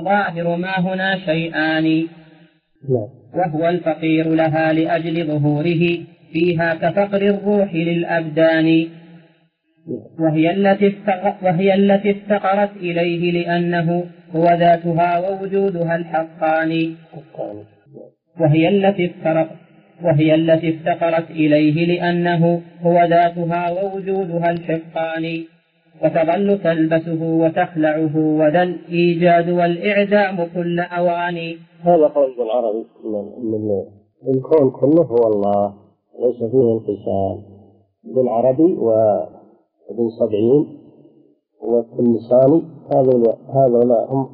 ظاهر ما هنا شيئان. نعم. وهو الفقير لها لأجل ظهوره فيها كفقر الروح للأبدان. وهي التي وهي التي افتقرت إليه لأنه هو ذاتها ووجودها الحقان. وهي التي افترق وهي التي افتقرت إليه لأنه هو ذاتها ووجودها الحقان. وتظل تلبسه وتخلعه وذا الإيجاد والإعدام كل أوان. هذا قول العربي. من الكون كله هو الله ليس فيه انقسام ابن عربي وابن سبعين والتلمساني هذول هذول هم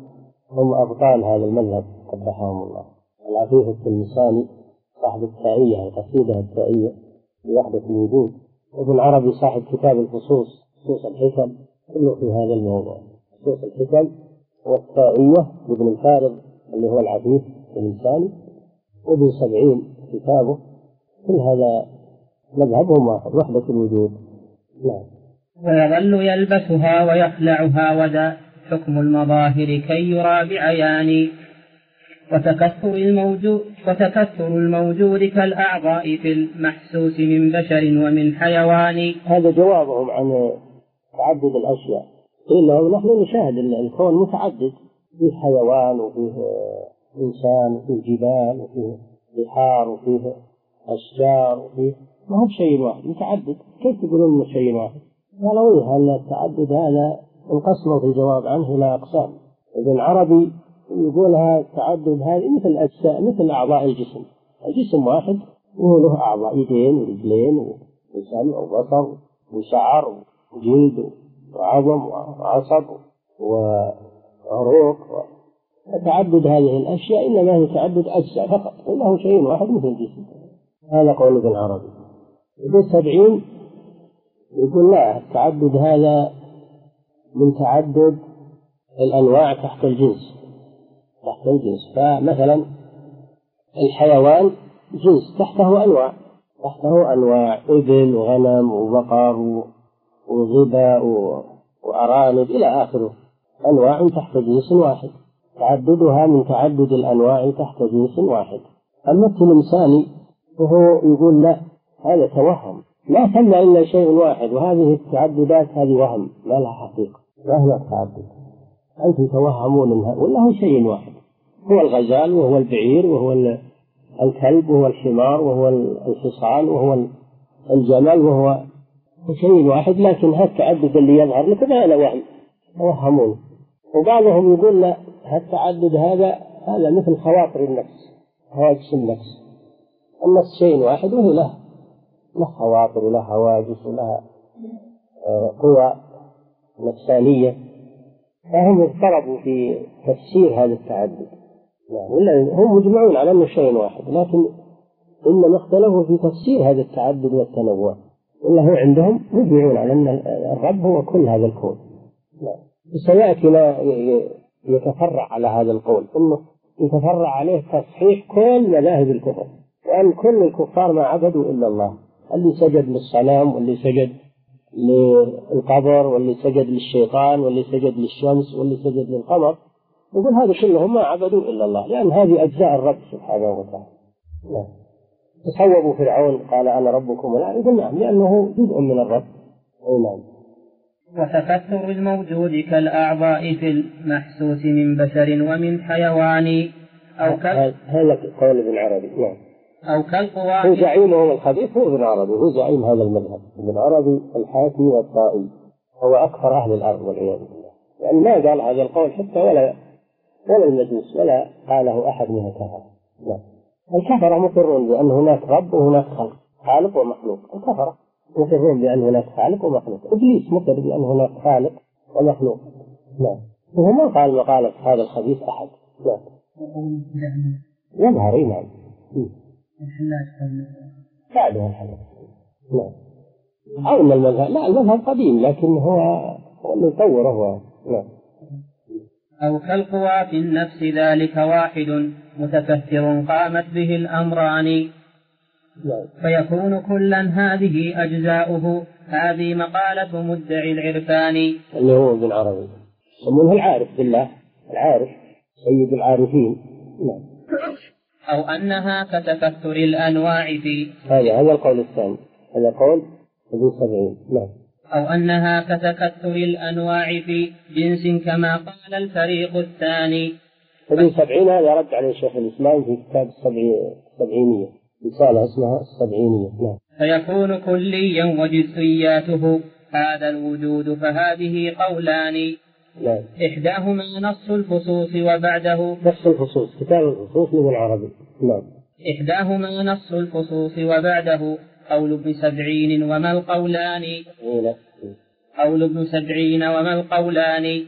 هم أبطال هذا المذهب قبحهم الله. العفيف التلمساني صاحب التائية القصيدة التائية بوحدة الوجود. وابن عربي صاحب كتاب الفصوص فصوص الحكم كله في هذا الموضوع. فصوص الحكم والتائية لابن الفارض اللي هو العفيف الإنساني وابن سبعين كتابه. كل هذا مذهبهم واحد وحدة الوجود. نعم. ويظل يلبسها ويخلعها وذا حكم المظاهر كي يرى بعيان وتكثر الموجود وتكثر الموجود كالأعضاء في المحسوس من بشر ومن حيوان. هذا جوابهم عن تعدد الأشياء لهم نحن نشاهد الكون متعدد. فيه حيوان وفيه إنسان وفيه جبال وفيه بحار وفيه أشجار وفيه ما هو بشيء واحد متعدد. كيف تقولون إنه شيء واحد؟ قالوا إيه أن التعدد هذا انقسموا في الجواب عنه إلى أقسام. ابن عربي يقولها التعدد هذه مثل أجزاء مثل أعضاء الجسم. الجسم واحد وهو له أعضاء يدين ورجلين وسمع وبصر وشعر وجلد وعظم وعصب وعروق تعدد هذه الأشياء إنما هي تعدد أجزاء فقط وله شيء واحد مثل الجسم. هذا قول ابن عربي. ابن سبعين يقول لا التعدد هذا من تعدد الأنواع تحت الجنس تحت الجنس. فمثلا الحيوان جنس تحته أنواع تحته أنواع إبل وغنم وبقر وظبا وأرانب إلى آخره. أنواع تحت جنس واحد. تعددها من تعدد الأنواع تحت جنس واحد. أما التلمساني وهو يقول لا هذا توهم. لا ثم إلا شيء واحد وهذه التعددات هذه وهم ما لها حقيقة. ما هي تعدد أنتم توهمون منها ولا هو شيء واحد. هو الغزال وهو البعير وهو الكلب وهو الحمار وهو الحصان وهو الجمل وهو شيء واحد لكن هذا التعدد اللي يظهر لكم هذا وهم توهمون وبعضهم يقول لا التعدد هذا هذا مثل خواطر النفس هواجس النفس. النفس شيء واحد وهي له له خواطر وله هواجس وله آه، قوى نفسانية. فهم اضطربوا في تفسير هذا التعدد. يعني هم مجمعون على أنه شيء واحد لكن إنما اختلفوا في تفسير هذا التعدد والتنوع. هو عندهم مجمعون على أن الرب هو كل هذا الكون. سيأتي ما يتفرع على هذا القول انه يتفرع عليه تصحيح كل مذاهب الكفر وان كل الكفار ما عبدوا إلا الله. اللي سجد للصنم واللي سجد للقبر واللي سجد للشيطان واللي سجد للشمس واللي سجد للقمر. يقول هذا كلهم ما عبدوا إلا الله لأن هذه أجزاء الرب سبحانه وتعالى. نعم. تصوبوا فرعون؟ قال أنا ربكم الان يقول نعم لأنه جزء من الرب اي نعم وتكثر الموجود كالأعضاء في المحسوس من بشر ومن حيوان أو كال هذا قول ابن عربي. نعم. أو كالقوى هو زعيمهم الخبيث هو ابن عربي. هو زعيم هذا المذهب. ابن عربي الحاكم والطائي. هو أكثر أهل الأرض والعياذ بالله. يعني ما قال هذا القول حتى ولا ولا المجلس ولا قاله أحد من الكفرة نعم. الكفرة مقرون بأن هناك رب وهناك خلق خالق ومخلوق. الكفرة مقرون بأن هناك خالق ومخلوق. إبليس مقر بأن هناك خالق ومخلوق. نعم. وهو ما قال مقالة هذا الخبيث أحد. نعم. يظهر نعم. بعدها الحلال نعم. أو المذهب لا المذهب قديم لكن هو هو اللي طوره هو. نعم. أو كالقوى في النفس ذلك واحد متكثر قامت به الأمران. فيكون كلا هذه أجزاؤه. هذه مقالة مدعي العرفان. اللي هو ابن عربي يسمونه العارف بالله. العارف سيد العارفين. نعم. أو أنها كتكثر الأنواع في هذا هذا القول الثاني. هذا قول ابن سبعين نعم. أو أنها كتكثر الأنواع في جنس كما قال الفريق الثاني. ابن سبعين هذا رد عليه شيخ الإسلام في كتاب السبعينية. رسالة اسمها السبعينية. نعم. فيكون كليا وجزئياته هذا الوجود فهذه قولان. نعم. إحداهما نص الفصوص وبعده نص الفصوص كتاب الفصوص من العربي. نعم. إحداهما نص الفصوص وبعده قول ابن سبعين وما القولان؟ قول ابن سبعين وما القولان؟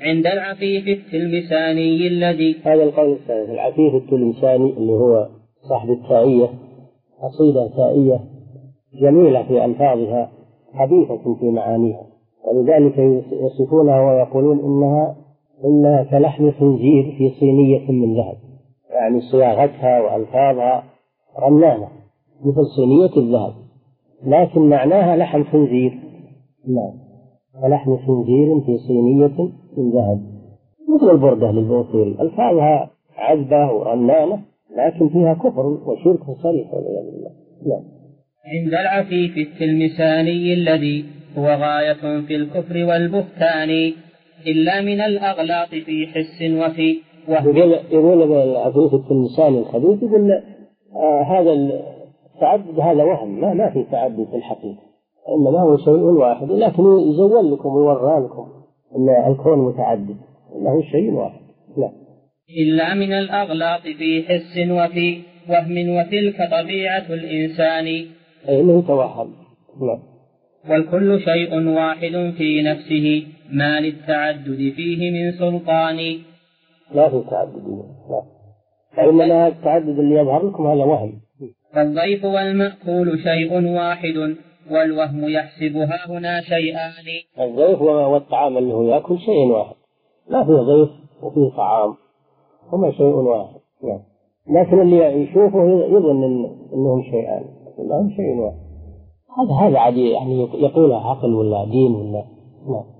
عند العفيف التلمساني الذي هذا القول الثالث العفيف التلمساني اللي هو صاحب التائية قصيدة تائية جميلة في ألفاظها حديثة في معانيها. ولذلك يصفونها ويقولون إنها إنها كلحم خنزير في صينية من ذهب. يعني صياغتها وألفاظها رنانة. مثل صينية الذهب. لكن معناها لحم خنزير. نعم. ولحم خنزير في صينية من ذهب مثل البردة للبوصيري. ألفاظها عذبة ورنانة لكن فيها كفر وشرك صريح والعياذ بالله. نعم. عند العفيف التلمساني الذي هو غاية في الكفر والبهتان إلا من الأغلاط في حس وفي وهم. يقول يقول العفيف التلمساني الخبيث يقول آه هذا التعدد هذا وهم ما ما في تعدد في الحقيقة. إنما هو شيء واحد لكن يزول لكم ويورى لكم أن الكون متعدد إنه شيء واحد. لا إلا من الأغلاط في حس وفي وهم وتلك طبيعة الإنسان. أي أنه توهم. نعم. والكل شيء واحد في نفسه ما للتعدد فيه من سلطان. لا في تعدد. لا فإنما التعدد اللي يظهر لكم هذا وهم. فالضيف والمأكول شيء واحد والوهم يحسبها هنا شيئان. الضيف والطعام اللي هو يأكل شيء واحد. ما فيه ضيف وفيه طعام هما شيء واحد. نعم. لكن اللي يشوفه يظن إن إنهم شيئان. لهم شيء واحد. هذا هذا عادي يعني يقولها عقل ولا دين ولا نعم.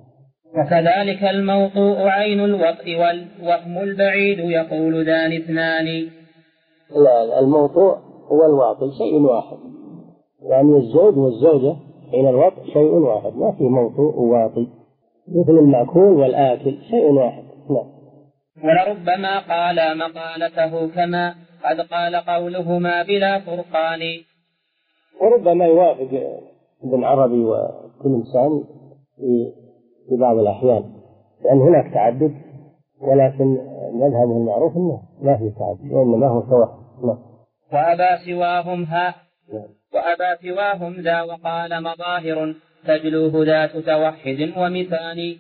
وكذلك الموضوع عين الوطء والوهم البعيد يقول ذان اثنان. لا الموضوع هو الواطي شيء واحد. يعني الزوج والزوجة حين الوضع شيء واحد. ما في موضوع وواطي مثل المأكول والآكل شيء واحد. نعم. ولربما قال مقالته كما قد قال قولهما بلا فرقان. وربما يوافق ابن عربي وكل إنسان في بعض الأحيان. لأن هناك تعدد ولكن مذهبه المعروف أنه ما في تعدد وإنما هو نعم وأبى سواهم ها وأبى سواهم ذا وقال مظاهر تجلوه ذات توحد ومثال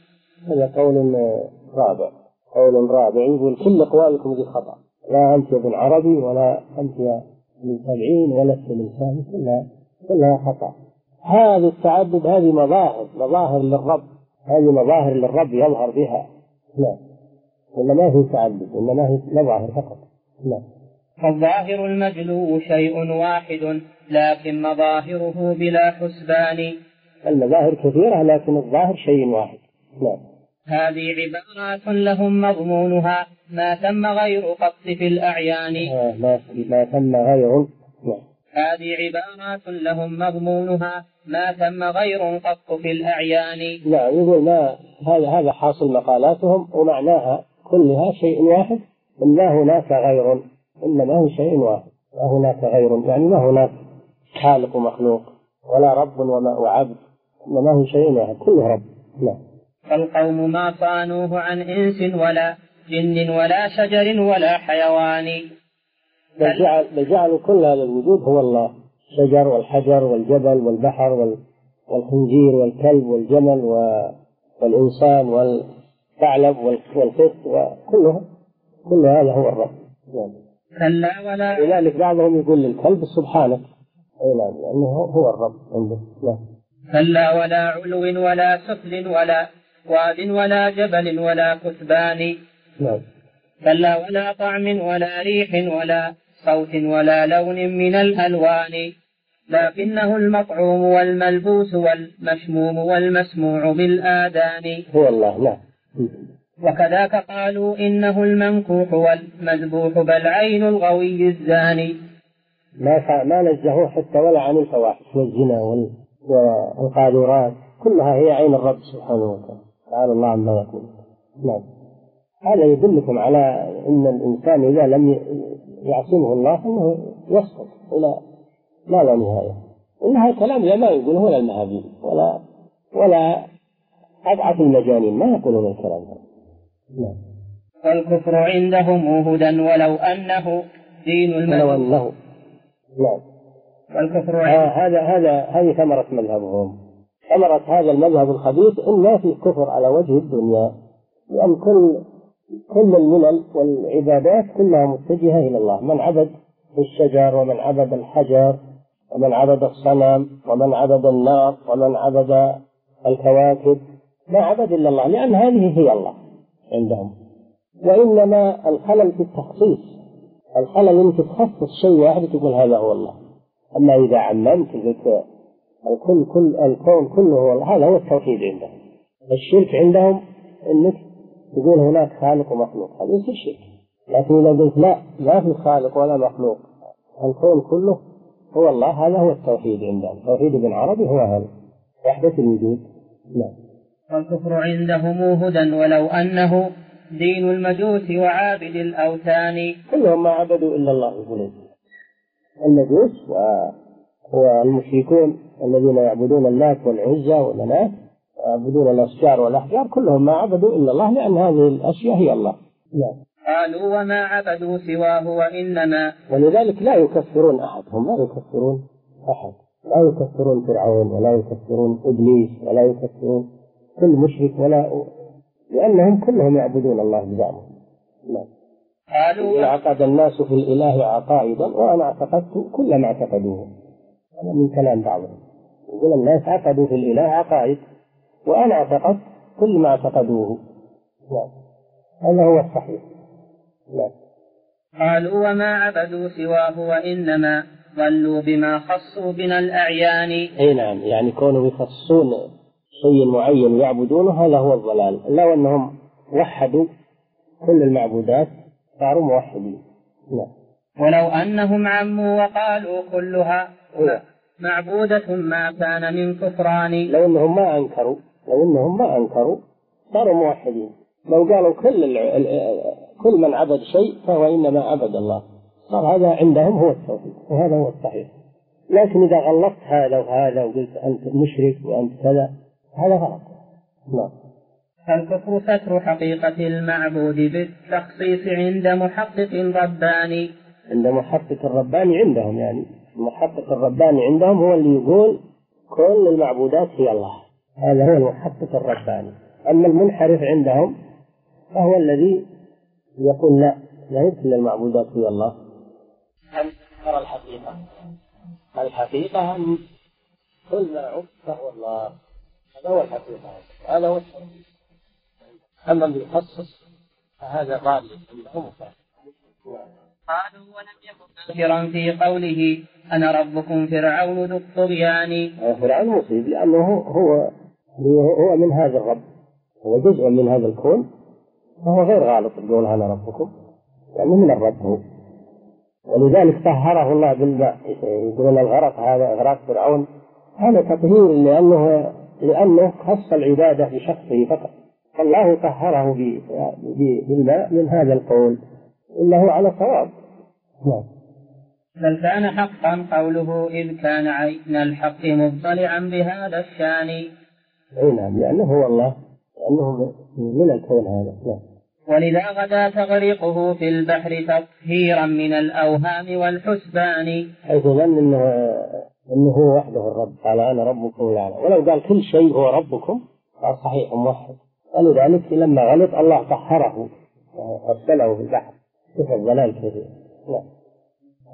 هذا قول رابع. قول رابع يقول كل أقوالكم ذي خطأ. لا أنت ابن عربي ولا أنت ابن سبعين ولا ابن ثاني كلها كلها خطأ. هذا التعدد هذه مظاهر مظاهر للرب. هذه مظاهر للرب يظهر بها. نعم. ولا ما هي تعدد إنما هي مظاهر فقط. نعم. فالظاهر المجلو شيء واحد لكن مظاهره بلا حسبان. المظاهر كثيرة لكن الظاهر شيء واحد. نعم. هذه عبارات لهم مضمونها. ما ثم غير قط في الأعيان. آه ما ما ثم غير. نعم. هذه عبارات لهم مضمونها. ما ثم غير قط في الأعيان. نعم يقول ما هذا هذا حاصل مقالاتهم ومعناها كلها شيء واحد ما هناك غير. إنما هو شيء واحد ما هناك غير يعني ما هناك خالق ومخلوق ولا رب وما وعبد إنما هو شيء واحد كله رب. نعم. فالقوم ما صانوه عن إنس ولا جن ولا شجر ولا حيوان. بل جعل بل جعلوا كل هذا الوجود هو الله. الشجر والحجر والجبل والبحر وال والخنزير والكلب والجمل والإنسان والثعلب والقط وكلها كل هذا هو الرب. نعم. كلا ولا. لذلك بعضهم يقول للكلب سبحانك. أي نعم لأنه هو الرب عنده. نعم. كلا ولا علو ولا سفل ولا واد ولا جبل ولا كثبان نعم. كلا ولا طعم ولا ريح ولا صوت ولا لون من الألوان. لكنه المطعوم والملبوس والمشموم والمسموع بالآذان. هو الله نعم. وكذاك قالوا إنه المنكوح والمذبوح بل عين الغوي الزاني. ما ما نزهوه حتى ولا عن الفواحش والزنا والقاذورات. كلها هي عين الرب سبحانه وتعالى. تعالى الله عما يقول. نعم. هذا يدلكم على إن الإنسان إذا لم يعصمه الله إنه يسقط. إلى ما لا نهاية. إنها كلام لا يقوله ولا المهابيل ولا ولا أضعف المجانين. ما يقولون الكلام هذا. والكفر عندهم هدى ولو أنه دين المسيح ولو انه نعم. والكفر آه هذا هذا هذه ثمرة مذهبهم. ثمرة هذا المذهب الخبيث إن ما في كفر على وجه الدنيا لأن كل كل الملل والعبادات كلها متجهة إلى الله. من عبد الشجر ومن عبد الحجر ومن عبد الصنم ومن عبد النار ومن عبد الكواكب. ما عبد إلا الله لأن هذه هي الله. عندهم. وإنما الخلل في التخصيص. الخلل أنك تخصص شيء واحد تقول هذا هو الله. أما إذا عممت الكل كل الكون كله هو هذا هو التوحيد عندهم. الشرك عندهم أنك تقول هناك خالق ومخلوق. هذا يصير شرك. لكن إذا قلت لا ما في خالق ولا مخلوق. الكون كله هو الله هذا هو التوحيد عندهم. توحيد ابن عربي هو هذا. وحدة الوجود. نعم. والكفر عندهم هدى ولو أنه دين المجوس وعابد الأوثان. كلهم ما عبدوا إلا الله يقولون المجوس والمشركون الذين يعبدون اللات والعزى والمنات يعبدون الأشجار والأحجار كلهم ما عبدوا إلا الله لأن هذه الأشياء هي الله. نعم. قالوا وما عبدوا سواه وإنما. ولذلك لا يكفرون أحد هم لا يكفرون أحد. لا يكفرون فرعون ولا يكفرون إبليس ولا يكفرون كل مشرك ولا لأنهم كلهم يعبدون الله بزعمهم نعم. قالوا عقد الناس في الإله عقائدا وأنا اعتقدت كل ما اعتقدوه. هذا من كلام بعضهم. يقول الناس عقدوا في الإله عقائد وأنا اعتقدت كل ما اعتقدوه. نعم. هذا هو الصحيح. نعم. قالوا وما عبدوا سواه وإنما ضلوا بما خصوا من الأعيان. أي نعم. يعني كونوا يخصون شيء معين يعبدونه هذا هو الضلال. لو أنهم وحدوا كل المعبودات صاروا موحدين. نعم. ولو أنهم عموا وقالوا كلها إيه. معبودة ما كان من كفران. لو أنهم ما أنكروا لو أنهم ما أنكروا صاروا موحدين. لو قالوا كل كل من عبد شيء فهو إنما عبد الله. صار هذا عندهم هو التوحيد وهذا هو الصحيح. لكن إذا غلطت هذا وهذا وقلت أنت مشرك وأنت كذا هذا غلط نعم فالكفر ستر حقيقة المعبود بالتخصيص عند محقق رباني عند محقق الرباني عندهم يعني المحقق الرباني عندهم هو اللي يقول كل المعبودات هي الله. هذا هو المحقق الرباني. أما المنحرف عندهم فهو الذي يقول لا لا كل المعبودات هي الله. هل ترى الحقيقة؟ الحقيقة أن كل ما عبد فهو الله؟ هذا هو الحقيقة. هذا هو التوحيد أما اللي يخصص فهذا ضال عندهم قالوا ولم يكن كافرا في قوله أنا ربكم فرعون ذو الطغيان. فرعون مصيب لأنه هو هو من هذا الرب. هو جزء من هذا الكون. فهو غير غالط يقول أنا ربكم. يعني من الرب هو. ولذلك طهره الله بالماء يقولون الغرق هذا إغراق فرعون. هذا تطهير لأنه لأنه خص العبادة بشخصه فقط. فالله طهره بالماء من هذا القول. هو على صواب. نعم. بل كان حقا قوله إذ كان عين الحق مطلعا بهذا الشأن. أي نعم لأنه هو الله. لأنه من الكون هذا. نعم. ولذا غدا تغريقه في البحر تطهيرا من الأوهام والحسبان. حيث ظن أنه أنه هو وحده الرب. قال أنا ربكم الأعلى ولو قال كل شيء هو ربكم قال صحيح موحد. ولذلك لما غلط الله طهره وغسله في البحر. شوف الضلال كيف نعم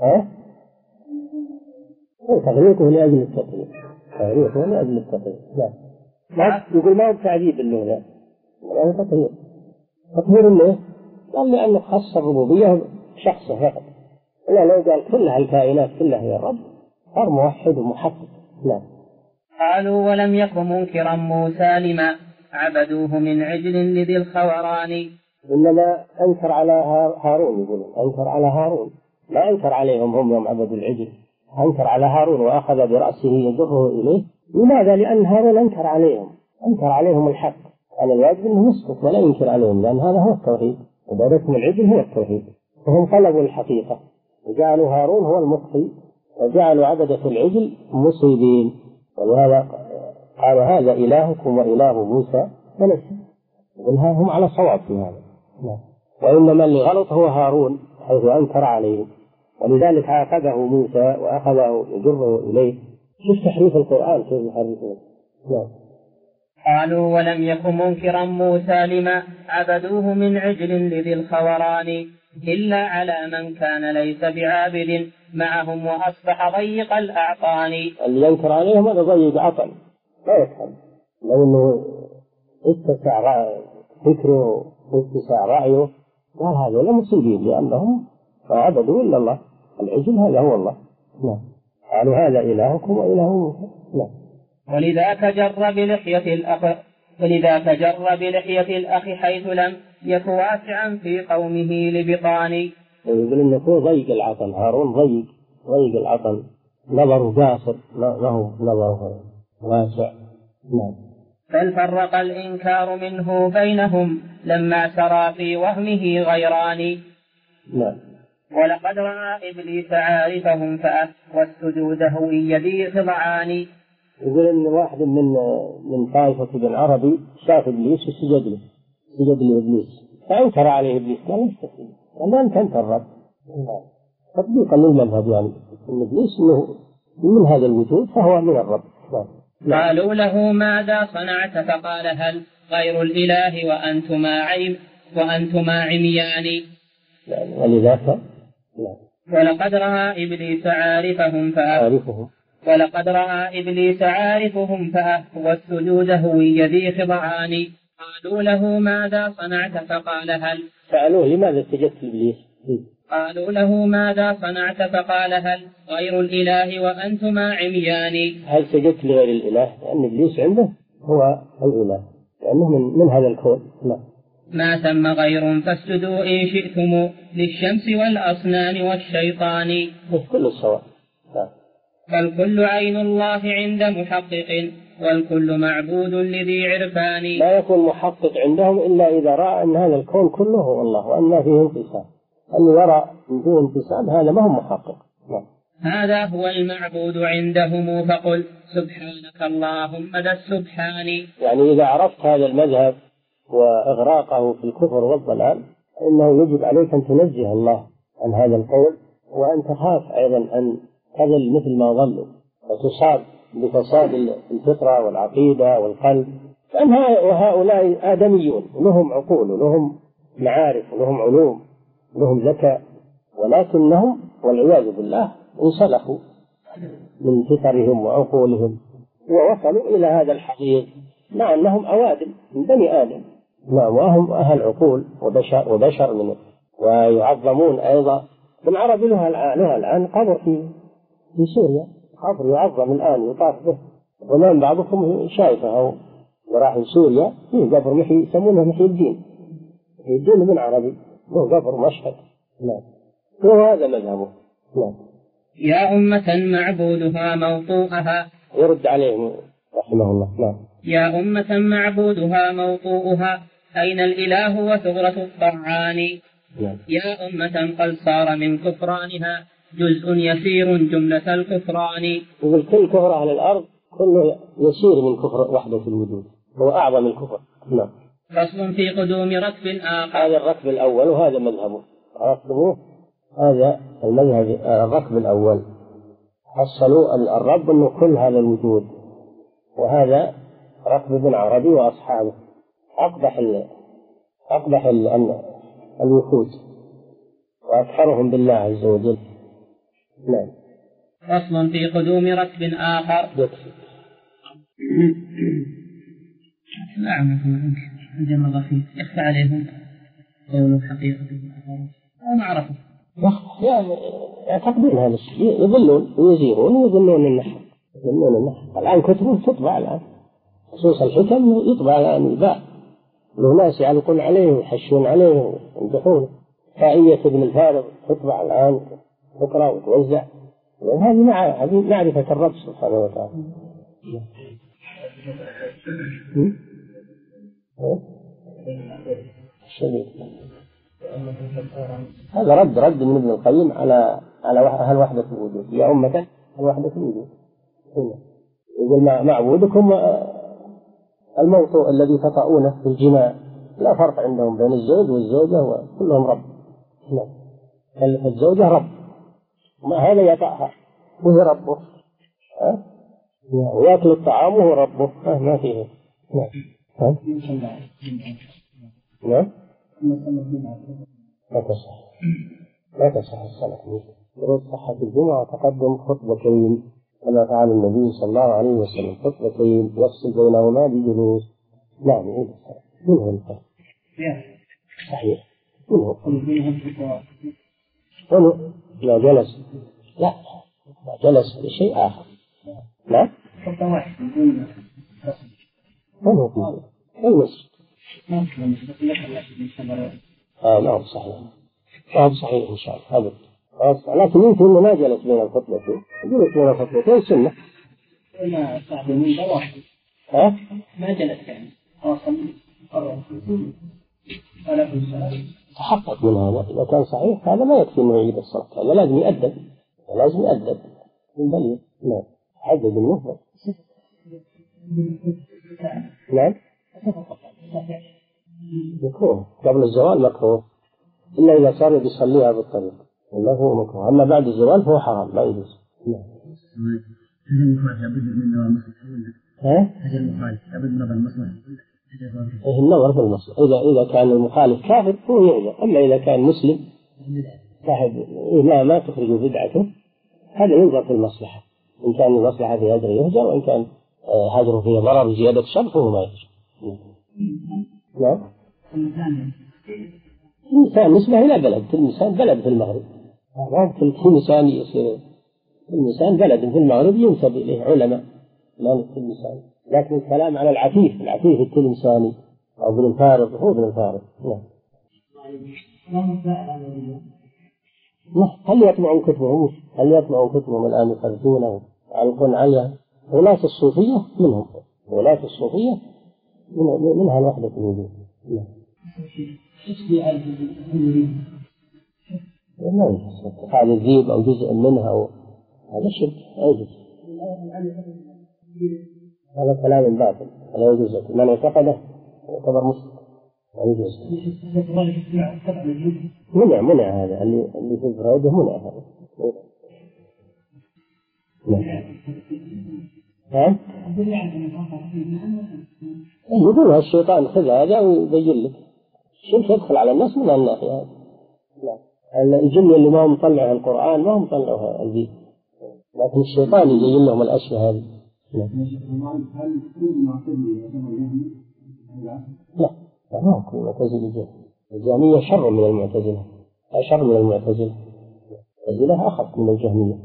ها؟ تغريقه لأجل التطهير. تغريقه لأجل التطهير. نعم ما يقول ما هو تعذيب اللغة. هو تطهير. تطهير ليه؟ قال لأنه خص الربوبية شخصه فقط. إلا لو قال كل هالكائنات كلها هي الرب صار موحد ومحقق. نعم. قالوا ولم يكن منكرا موسى لما عبدوه من عجل لذي الخوران. إنما أنكر على هارون يقولون. أنكر على هارون. ما أنكر عليهم هم يوم عبدوا العجل. أنكر على هارون وأخذ برأسه يجره إليه. لماذا؟ لأن هارون أنكر عليهم. أنكر عليهم الحق. كان الواجب أنه يسكت ولا ينكر عليهم لأن هذا هو التوحيد عبادتهم العجل هو التوحيد. فهم طلبوا الحقيقة وجعلوا هارون هو المخطي وجعلوا عبدة العجل مصيبين. ولهذا قال هذا إلهكم وإله موسى فنسي هم على صواب في هذا. نعم. وإنما اللي غلط هو هارون حيث أنكر عليه ولذلك عاقبه موسى وأخذه يجره إليه. شوف تحريف القرآن كيف يحرفون نعم. قالوا ولم يكن منكرا موسى لما عبدوه من عجل لذي الخوران إلا على من كان ليس بعابد معهم وأصبح ضيق الأعطان. اللي ينكر عليهم هذا ضيق عطن. لا يفهم. لو أنه اتسع فكره واتساع رأيه. قال هذول مصيبين لأنهم ما عبدوا إلا الله. العجل هذا هو الله. نعم. قالوا هذا إلهكم وإله موسى. نعم. ولذاك جر بلحية الأخ ولذاك جر بلحية الأخ حيث لم يك واسعا في قومه لبطان. يقول إنه ضيق العطن هارون ضيق ضيق العطن. نظره قاصر له نظره واسع. نعم. بل فرق الإنكار منه بينهم لما سرى في وهمه غيران. نعم. ولقد رأى إبليس عارفهم فأه والسجود هوي ذي خضعان. يقول إن واحد من من طائفة ابن عربي شاف إبليس وسجد له سجد لإبليس فأنكر عليه إبليس. قال استسلم قال أنت أنت الرب. تطبيقا للمذهب يعني. إن إبليس إنه من هذا الوجود فهو من الرب. نعم قالوا له ماذا صنعت؟ فقال هل غير الإله وأنتما عيم وأنتما عميان. ولذاك؟ ولقد رأى إبليس عارفهم عارفهم. ولقد رأى إبليس عارفهم فأهوى السجود هوي ذي خضعان. قالوا له ماذا صنعت؟ فقال هل. سألوه لماذا سجدت إبليس قالوا له ماذا صنعت؟ فقال هل. غير الإله وأنتما عميان. هل سجدت لغير الإله؟ لأن إبليس عنده هو الإله. لأنه من, من هذا الكون. لا ما ثم غير فاسجدوا إن شئتم للشمس والأصنام والشيطان. كل الصواب. فالكل عين الله عند محقق والكل معبود لذي عرفان. لا يكون محقق عندهم إلا إذا رأى أن هذا الكون كله هو الله وأن ما فيه انقسام أن يرى من دون انفصال هذا ما هو محقق. نعم. هذا هو المعبود عندهم فقل سبحانك اللهم ذا السبحان. يعني إذا عرفت هذا المذهب وإغراقه في الكفر والضلال فإنه يجب عليك أن تنزه الله عن هذا القول وأن تخاف أيضا أن تظل مثل ما ظلوا وتصاب بفساد الفطرة والعقيدة والقلب. لأن هؤلاء آدميون. لهم عقول ولهم معارف ولهم علوم لهم ذكاء. ولكنهم والعياذ بالله انسلخوا من فطرهم وعقولهم ووصلوا إلى هذا الحقيق مع أنهم أوادم من بني آدم. نعم وهم أهل عقول وبشر, وبشر منه. ويعظمون أيضا. بالعرب لها الآن قبر في في سوريا قبر يعظم الآن يطاف به. ومن بعضكم شايفه أو وراح سوريا في قبر محي يسمونه محي الدين. محي الدين من عربي هو قبر مشهد. نعم. وهذا مذهبه. نعم. يا أمة معبودها موطوءها. يرد عليه رحمه الله. نعم. يا أمة معبودها موطوءها. أين الإله وثغرة الطعان؟ نعم. يا أمة قد صار من كفرانها. جزء يسير جملة الكفران. يقول كل كفر أهل الأرض كله يسير من كفر وحدة الوجود. هو أعظم الكفر. نعم. فصل في قدوم ركب آخر. هذا الركب الأول وهذا مذهبه. عرفتموه هذا المذهب الركب الأول. حصلوا الرب أنه كل هذا الوجود. وهذا ركب ابن عربي وأصحابه. أقبح ال... أقبح ال... الوحود وأكثرهم بالله عز وجل. نعم. فصل في قدوم ركب آخر. نعم عندما ضفيف يخفى عليهم قوله حقيقته ما عرفوا يعني يعتقدون هذا الشيء يظلون ويزيرون ويظنون النحو يظنون النحو الآن كتبه تطبع الآن. خصوص الحكم يطبع يعني باء له ناس يعلقون عليه ويحشون عليه ويمدحونه فائية ابن الفارغ تطبع الآن. تقرأ وتوزع هذه مع هذه معرفة الرب سبحانه وتعالى. هذا رد رد من ابن القيم على على أهل وحدة الوجود؟ يا أمة أهل وحدة الوجود؟ يقول معبودكم الموضوع الذي تطؤونه في الجماع. لا فرق عندهم بين الزوج والزوجة وكلهم رب. نعم الزوجة رب. ومع هذا يطأها وهي ربه. ها؟ ويأكل الطعام وهو ربه. ها ما فيه. نعم. ها؟ نعم. لا تصح. لا تصح الصلاة. شروط صحة الجمعة وتقدم خطبتين. كما فعل النبي صلى الله عليه وسلم. خطبتين. يفصل بينهما بجلوس. نعم يعيد الصلاة؟ من هو الفرق؟ صحيح. من لا جلس. لا لا جلس لشيء آخر. نعم خطة واحدة من هو في أي مسجد؟ آه نعم صحيح نعم صحيح إن شاء الله. أبدا لكن يمكن إنه ما جلس بين الخطبتين جلس بين الخطبتين سنه ما صعب واحد ها؟ ما جلس يعني. تحقق من هذا إذا كان صحيح هذا ما يكفي أنه يعيد الصلاة. هذا لازم يأدب لازم يأدب بل نعم. حدد النهضة نعم. مكروه. قبل الزوال مكروه. إلا إذا صار يصليها بالطريق. والله هو مكروه. أما بعد الزوال فهو حرام ما يجوز. نعم. ها؟ المخالف لابد من المصلحة إيه النظر في المصلحة إذا إذا كان المخالف كافر فهو يعذر. أما إذا كان مسلم صاحب إيه ما ما تخرج بدعته هذا ينظر في المصلحة. إن كان المصلحة في هجره يهجر وإن كان آه، هجره فيه ضرر زيادة شر فهو ما يهجر. نعم. الإنسان نسبة إلى بلد. كل إنسان بلد في المغرب. كل إنسان يصير. كل إنسان بلد في المغرب ينسب إليه علماء. لا كل إنسان. لكن الكلام على العفيف العفيف التلمساني أو ابن الفارض هو ابن الفارض نعم. هل يطبعون كتبهم؟ هل يطبعون كتبهم الآن يخرجونه ويعلقون عليها؟ ولاة الصوفية منهم. ولاة الصوفية من منها الوحدة الوجود. نعم. ما الذيب أو جزء منها هذا شرك لا يجوز. هذا كلام باطل. لا يجوز من اعتقده يعتبر مسلم. لا يجوز. منع منع هذا. اللي اللي في الزرايده منع هذا. نعم. ها؟ يقول الشيطان خذ هذا ويبين لك. الشرك يدخل على الناس من الناحية هذه. نعم. الجن اللي ما هم مطلع القرآن ما هم مطلعوا الدين لكن الشيطان يزين لهم الأشياء هذه. نعم. لا لا ما هو كل معتزلة الجهمية شر من المعتزلة شر من المعتزلة المعتزلة أخف من الجهمية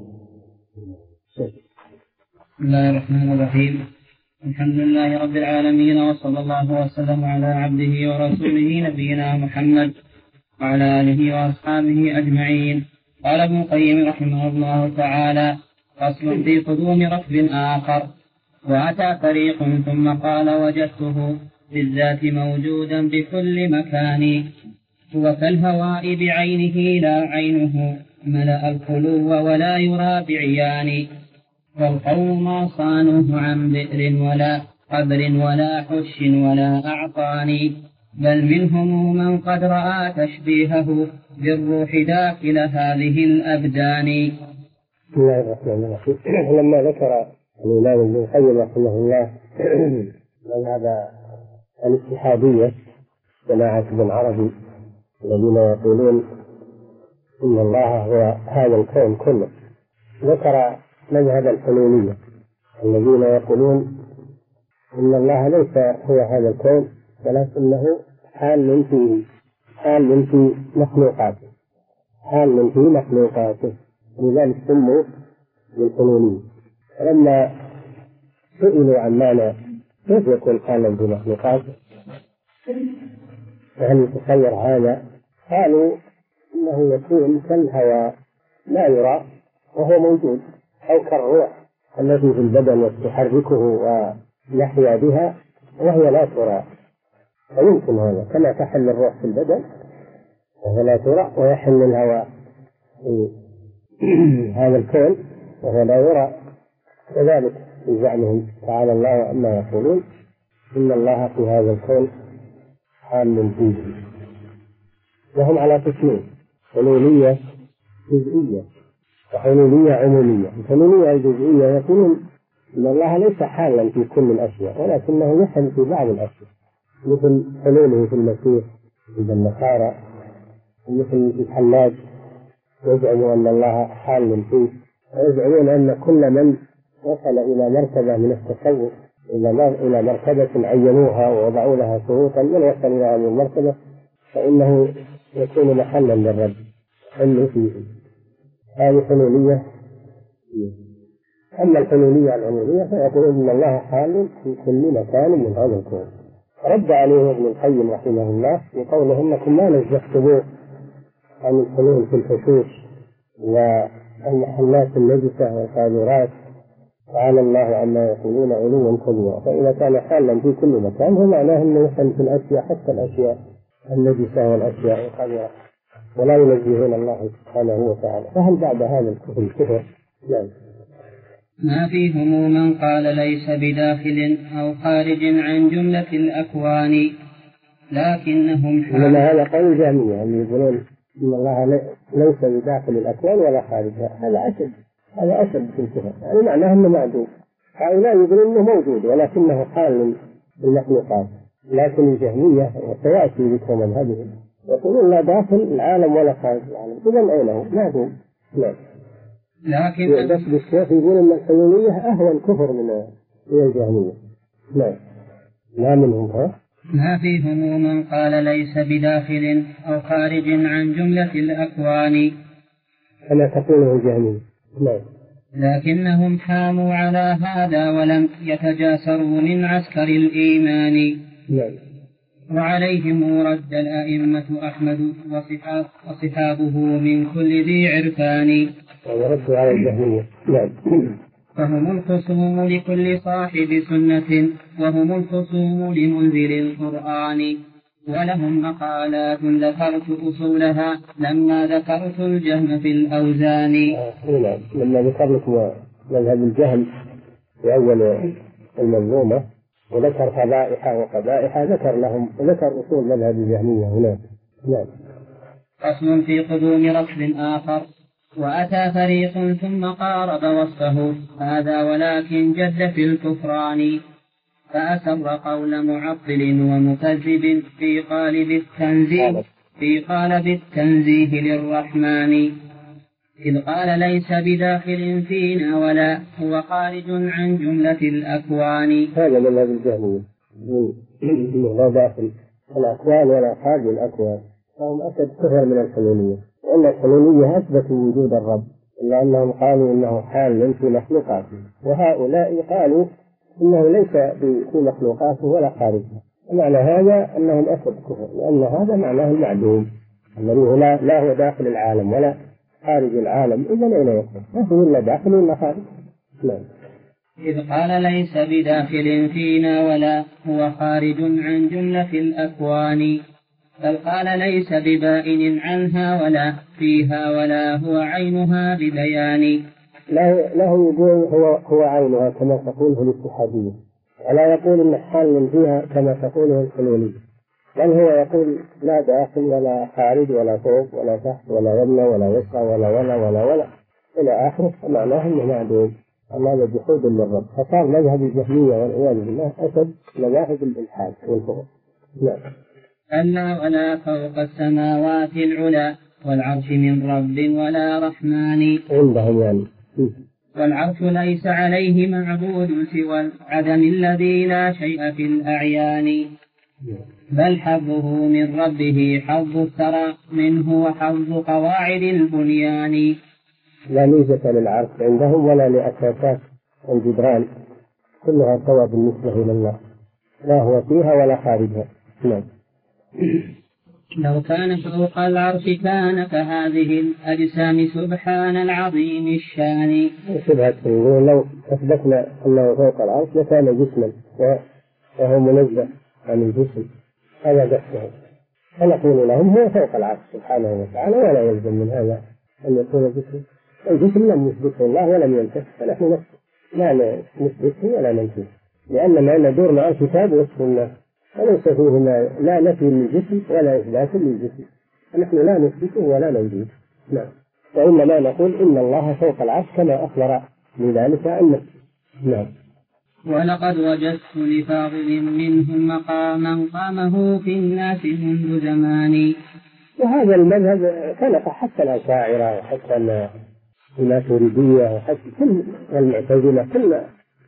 بسم الله الرحمن الرحيم الحمد لله رب العالمين وصلى الله وسلم على عبده ورسوله نبينا محمد وعلى آله وأصحابه أجمعين. قال ابن القيم رحمه الله تعالى فصل في قدوم ركب آخر. وأتى فريق ثم قال وجدته بالذات موجودا بكل مكان. هو كالهواء بعينه لا عينه ملأ الخلو ولا يرى بعيان. والقوم ما صانوه عن بئر ولا قبر ولا حش ولا أعطان. بل منهم من قد رأى تشبيهه بالروح داخل هذه الأبدان. بسم الله الرحمن الرحيم. لما ذكر الإمام ابن القيم رحمه الله مذهب الاتحادية جماعة ابن عربي الذين يقولون إن الله هو هذا الكون كله. ذكر مذهب الحلولية الذين يقولون إن الله ليس هو هذا الكون ولكنه حال فيه حال في مخلوقاته. حال في مخلوقاته. لذلك سموا بالحلولية فلما سئلوا عن معنى كيف يكون حالا بمخلوقاته؟ وهل يتصور هذا؟ قالوا إنه يكون كالهواء لا يرى وهو موجود أو كالروح التي في البدن تحركه ويحيا بها وهي لا ترى فيمكن هذا كما تحل الروح في البدن وهي لا ترى ويحل الهواء في هذا الكون وهو لا يرى كذلك في زعمهم تعالى الله عما يقولون إن الله في هذا الكون حال فيه وهم على قسمين حلولية جزئية وحلولية عمومية. الحلولية الجزئية يقولون أن الله ليس حالا في كل الأشياء ولكنه يحل في بعض الأشياء. مثل حلوله في المسيح عند النصارى مثل الحلاج. يزعم أن الله حال فيه ويزعمون أن كل من وصل إلى مرتبة من التصوف إلى إلى مرتبة عينوها ووضعوا لها شروطا من وصل إلى هذه المرتبة فإنه يكون محلا للرب. حل فيه. هذه حلولية. أما الحلولية العمومية فيقولون إن الله حال في كل مكان من هذا الكون. رد عليه ابن القيم رحمه الله بقوله إنكم ما نزهتموه عن الحلول في الحشوش والمحلات النجسة والقاذورات تعالى الله عما يقولون علوا كبيرا فإذا كان حالا في كل مكان فمعناه أنه يحل في الأشياء حتى الأشياء النجسة والأشياء القذرة ولا ينزهون الله سبحانه وتعالى. فهل بعد هذا الكفر؟ الكفر؟ نعم ما فيهم من قال ليس بداخل أو خارج عن جملة الأكوان لكنهم إنما هذا قول جهمية يعني يقولون إن الله ليس بداخل الأكوان ولا خارجها هذا أشد. هذا أشد في الكفر يعني معناه أنه معدوم. هؤلاء يقولون أنه موجود ولكنه حال بالمخلوقات لكن الجهمية وسيأتي ذكر مذهبهم يقولون لا داخل العالم ولا خارج العالم. إذا أين هو؟ معدوم. نعم. لكن بس بالشيخ يقول أن الحلولية أهون كفر من من الجهمية. نعم. لا منهم ها؟ ما فيهم من قال ليس بداخل أو خارج عن جملة الأكوان. كما تقوله الجهمية. نعم. لكنهم حاموا على هذا ولم يتجاسروا من عسكر الإيمان. نعم. وعليهم رد الأئمة أحمد وصحابه من كل ذي عرفان. ورد على الجهمية. نعم. فهم الخصوم لكل صاحب سنة وهم الخصوم لمنزل القرآن. ولهم مقالات ذكرت أصولها لما ذكرت الجهم في الأوزان. نعم. لما ذكر لكم مذهب الجهم في أول المنظومة وذكر فضائح وقبائح ذكر لهم ذكر أصول مذهب الجهمية هناك. نعم. فصل في قدوم ركب آخر. وأتى فريق ثم قارب وصفه. هذا ولكن جد في الكفران. فأسر قول معطل ومكذب في قالب التنزيه في قالب التنزيه للرحمن. إذ قال ليس بداخل فينا ولا هو خارج عن جملة الأكوان. هذا من هذه الجهمية لا داخل الأكوان ولا خارج الأكوان. فهم أشد كفر من الحلولية لأن الحلولية أثبتوا وجود الرب. إلا أنهم قالوا إنه حال في مخلوقاته وهؤلاء قالوا إنه ليس في مخلوقاته ولا خارجها معنى هذا أنهم أشد كفر لأن هذا معناه المعدوم. الذي هو لا, لا هو داخل العالم ولا خارج العالم إذا أين يكون؟ ما هو إلا داخل ولا خارج. نعم. إذ قال ليس بداخل فينا ولا هو خارج عن جملة الأكوان. بل قال ليس ببائن عنها ولا فيها ولا هو عينها ببيان. له له يقول هو هو عينها كما تقوله الاتحادية. ولا يقول إن حال فيها كما تقوله الحلولية بل هو يقول لا داخل ولا خارج ولا فوق ولا تحت ولا يمنى ولا يسرى ولا ولا ولا ولا. إلى آخره فمعناه إنه معدوم. أما هذا جحود للرب فصار مذهب الجهمية والعياذ بالله أشد مذاهب الإلحاد والكفر نعم. ألا ولا فوق السماوات العلى والعرش من رب ولا رحمن. عندهم يعني. والعرش ليس عليه معبود سوى العدم الذي لا شيء في الأعيان. بل حظه من ربه حظ الثرى منه وحظ قواعد البنيان. لا ميزة للعرش عندهم ولا لأساسات الجدران كلها سواء بالنسبة إلى الله. لا هو فيها ولا خارجها. نعم. لو كان فوق العرش كان كهذه الأجسام سبحان العظيم الشان. شبهة يقولون لو أثبتنا أنه فوق العرش لكان جسما وهو منزه عن الجسم. هذا بحثهم فنقول لهم هو فوق العرش سبحانه وتعالى ولا يلزم من هذا أن يكون جسما. الجسم لم يثبته الله ولم ينفه فنحن لا نثبته ولا ننفيه لأن ما ندور مع الكتاب والسنة وليس فيهما لا نفي للجسم ولا إثبات للجسم فنحن لا نثبته ولا ننفيه نعم. وإنما نقول إن الله فوق العرش كما أخبر بذلك عن نعم. ولقد وجدت لفاضل منهم مقاما قامه في الناس منذ زمان. وهذا المذهب خلق حتى الأشاعرة وحتى الماتريدية وحتى كل المعتزلة كل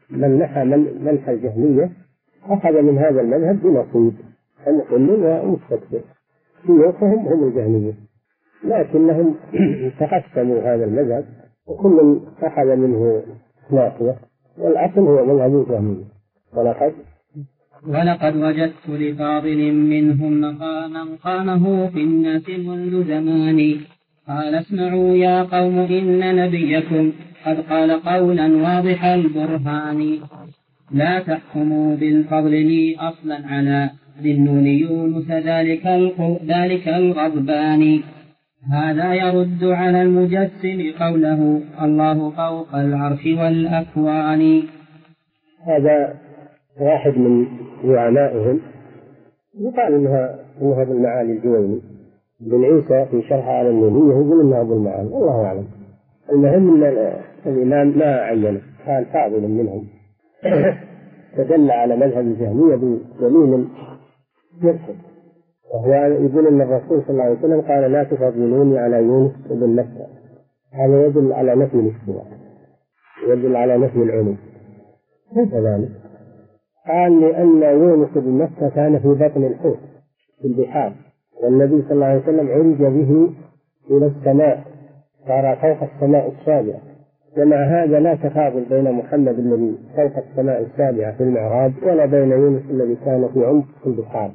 من نحى من منحى الجهمية. أخذ من هذا المذهب بنصيب. كل ومستكبر شيوخهم هم الجهمية. لكنهم تقسموا هذا المذهب وكل أخذ منه ناقية والأصل هو مذهب الجهمية. ولقد ولقد وجدت لفاضل منهم مقاما قامه في الناس منذ زمان. قال اسمعوا يا قوم إن نبيكم قد قال قولا واضح البرهان. لا تحكموا بالفضل لي أصلا على ذي النون يونس ذلك ذلك الغضبان. هذا يرد على المجسم قوله الله فوق العرش والأكوان. هذا واحد من زعمائهم يقال إنها إنها ابو المعالي الجويني بن عيسى في شرح على النبي يقول إنها ابو المعالي والله أعلم. المهم إن الإمام ما عينه كان فاضل منهم. تدل على مذهب الجهمية بدليل يرشد وهو يقول إن الرسول صلى الله عليه وسلم قال لا تفضلوني على يونس بن مكه هذا يدل على نفي الاستواء يدل على نفي العلو. كيف ذلك؟ قال لأن يونس بن مكة كان في بطن الحوت في البحار. والنبي صلى الله عليه وسلم عرج به إلى السماء صار فوق السماء السابعة. ومع هذا لا تفاضل بين محمد الذي فوق السماء السابعة في المعراج ولا بين يونس الذي كان في عمق البحار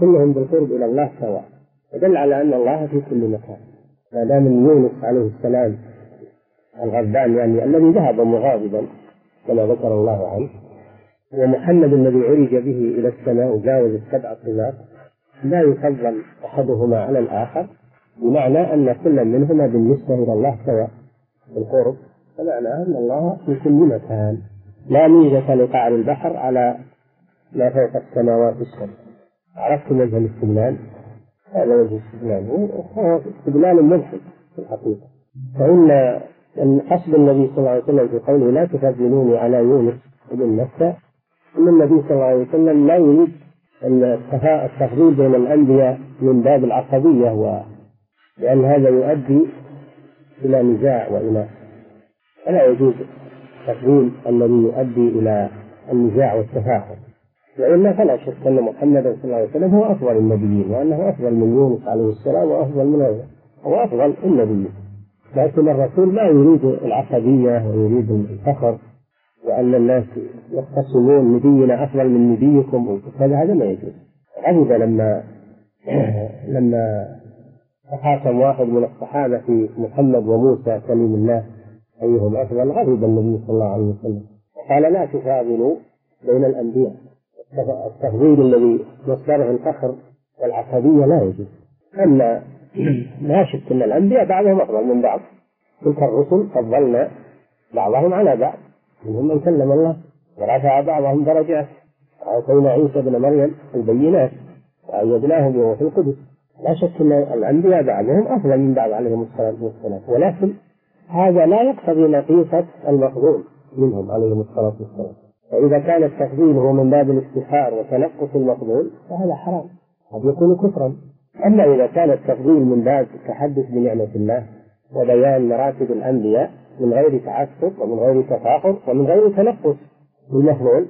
كلهم بالقرب إلى الله سواء. يدل على أن الله في كل مكان. ما دام يونس عليه السلام الغضبان يعني الذي ذهب مغاضبا كما ذكر الله عنه ومحمد الذي عرج به إلى السماء وجاوز السبع طباق لا يفضل أحدهما على الآخر بمعنى أن كل منهما بالنسبة إلى الله سواء القرب فمعناه أن الله في كل مكان. لا ميزة لقعر البحر على ما فوق السماوات السبع عرفت وجه الاستدلال؟ هذا وجه الاستدلال. وهو استدلال ملحد في الحقيقة. فإن قصد النبي صلى الله عليه وسلم في قوله لا تفضلوني على يونس بن مكة أن النبي صلى الله عليه وسلم لا يريد التفضيل بين الأنبياء من باب العصبية و لأن هذا يؤدي إلى نزاع وإلى فلا يجوز تفضيل الذي يؤدي إلى النزاع والتفاخر. وإلا فلا شك أن محمدا صلى الله عليه وسلم هو أفضل النبيين وأنه أفضل من يونس عليه السلام وأفضل من هو أفضل النبيين. لكن الرسول لا يريد العصبية ويريد الفخر وأن الناس يختصمون نبينا أفضل من نبيكم هذا هذا ما يجوز. غضب لما لما تخاصم واحد من الصحابة في محمد وموسى كليم الله. أيهم أفضل غضب النبي صلى الله عليه وسلم. قال لا تفاضلوا بين الأنبياء. التفضيل الذي مصدره الفخر والعصبية لا يجوز. أما لا شك أن الأنبياء بعضهم أفضل من بعض. تلك الرسل فضلنا بعضهم على بعض. منهم من كلم الله ورفع بعضهم درجات. وآتينا عيسى ابن مريم البينات وأيدناه بروح القدس. لا شك أن الأنبياء بعضهم أفضل من بعض عليهم الصلاة والسلام. ولكن هذا لا يقتضي نقيصة المفضول منهم عليهم الصلاة والسلام. فإذا كان التفضيل هو من باب الافتخار وتنقص المفضول فهذا حرام. قد يكون كفرا. أما إذا كان التفضيل من باب التحدث بنعمة الله وبيان مراتب الأنبياء من غير تعسف ومن غير تفاخر ومن غير تنقص بالمفعول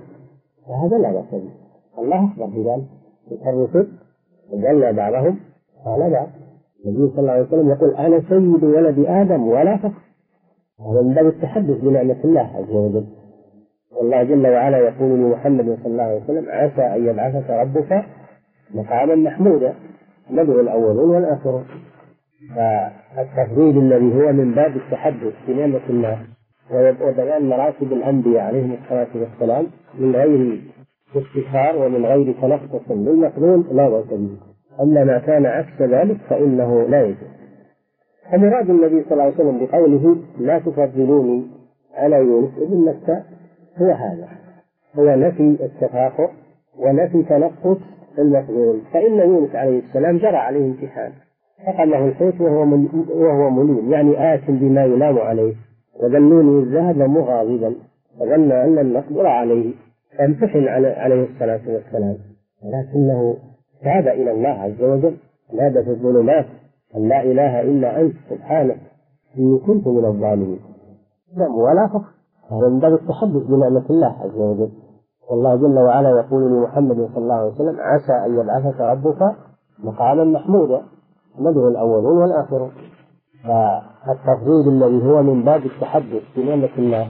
فهذا لا بأس به. الله أخبر بذلك تلك الرسل وجعلنا بعضهم على بعض. النبي صلى الله عليه وسلم يقول أنا سيد ولد آدم ولا فخر. هذا من باب التحدث بنعمة الله عز وجل. والله جل وعلا يقول لمحمد صلى الله عليه وسلم عسى أن يبعثك ربك مقاما محمودا ندعو الأولون والآخرون فالتفضيل الذي هو من باب التحدث بنعمة الله. وبيان مراتب الأنبياء عليهم الصلاة والسلام من غير افتخار ومن غير تنقص للمقدون لا بأس به أما ما كان عكس ذلك فإنه لا يجوز. فمراد النبي صلى الله عليه وسلم بقوله لا تفضلوني على يونس ابن متى هو هذا. هو نفي التفاخر ونفي تنقص المفعول. فإن يونس عليه السلام جرى عليه امتحان. فقمه الحوت وهو وهو مليم. يعني آت بما يلام عليه. وذنوني الذهب مغاضبا. فظن أن المقدور عليه. فامتحن عليه الصلاة والسلام. ولكنه تاب إلى الله عز وجل. نادى في الظلمات أن لا إله إلا أنت سبحانك. إني كنت من الظالمين. نعم ولا كفر هذا من باب التحدث بنعمة الله عز وجل. والله جل وعلا يقول لمحمد صلى الله عليه وسلم عسى أن يبعثك ربك مقاما محمودا ندعو الأولون والآخرون فالتفضيل الذي هو من باب التحدث بنعمة الله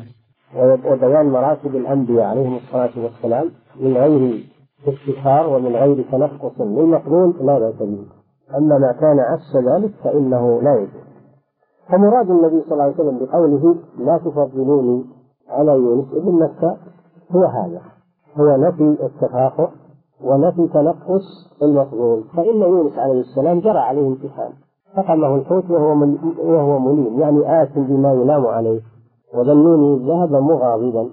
وبيان مراتب الأنبياء عليهم الصلاة والسلام من غير افتخار ومن غير تنقص للمقبول لا بأس به أما ما كان عكس ذلك فإنه لا يجوز. فمراد النبي صلى الله عليه وسلم بقوله لا تفضلوني على يونس ابن مكة هو هذا. هو نفي التفاخر ونفي تنقص المفضول فإن يونس عليه السلام جرى عليه امتحان. فقمه الحوت وهو من وهو مليم. يعني آت بما يلام عليه. وظنوني ذهب مغاضبا.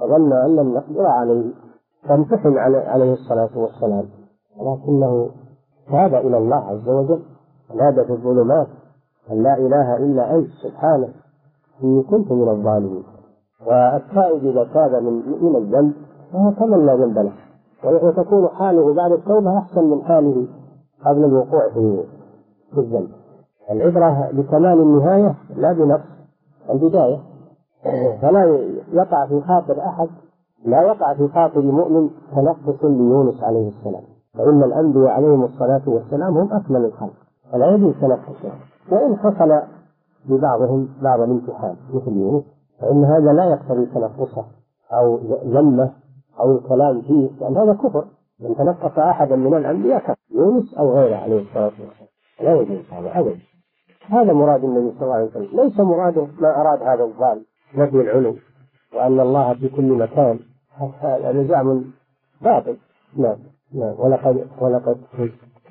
فظن أن لم نقدر عليه. فامتحن عليه الصلاة والسلام. ولكنه تاب إلى الله عز وجل. نادى في الظلمات أن لا إله إلا أنت سبحانك. إني كنت من الظالمين. والتائب إذا تاب من من الذنب فهو كمن لا ذنب له. وتكون حاله بعد التوبة أحسن من حاله قبل الوقوع في الذنب. العبرة بكمال النهاية لا بنقص البداية. فلا يقع في خاطر أحد لا يقع في خاطر مؤمن تنقص ليونس عليه السلام. فإن الأنبياء عليهم الصلاة والسلام هم أكمل الخلق. فلا يجوز تنقصهم وإن حصل لبعضهم بعض الامتحان مثل يونس فإن هذا لا يقتضي تنقصه أو ذمه أو الكلام فيه لأن هذا كفر. من تنقص أحدا من الأنبياء كفر يونس أو غيره عليه الصلاة والسلام. لا يجوز هذا أبدا. هذا مراد النبي صلى الله عليه وسلم. ليس مراده ما أراد هذا الظالم نفي العلو وأن الله في كل مكان هذا زعم باطل. نعم نعم. ولقد ولقد.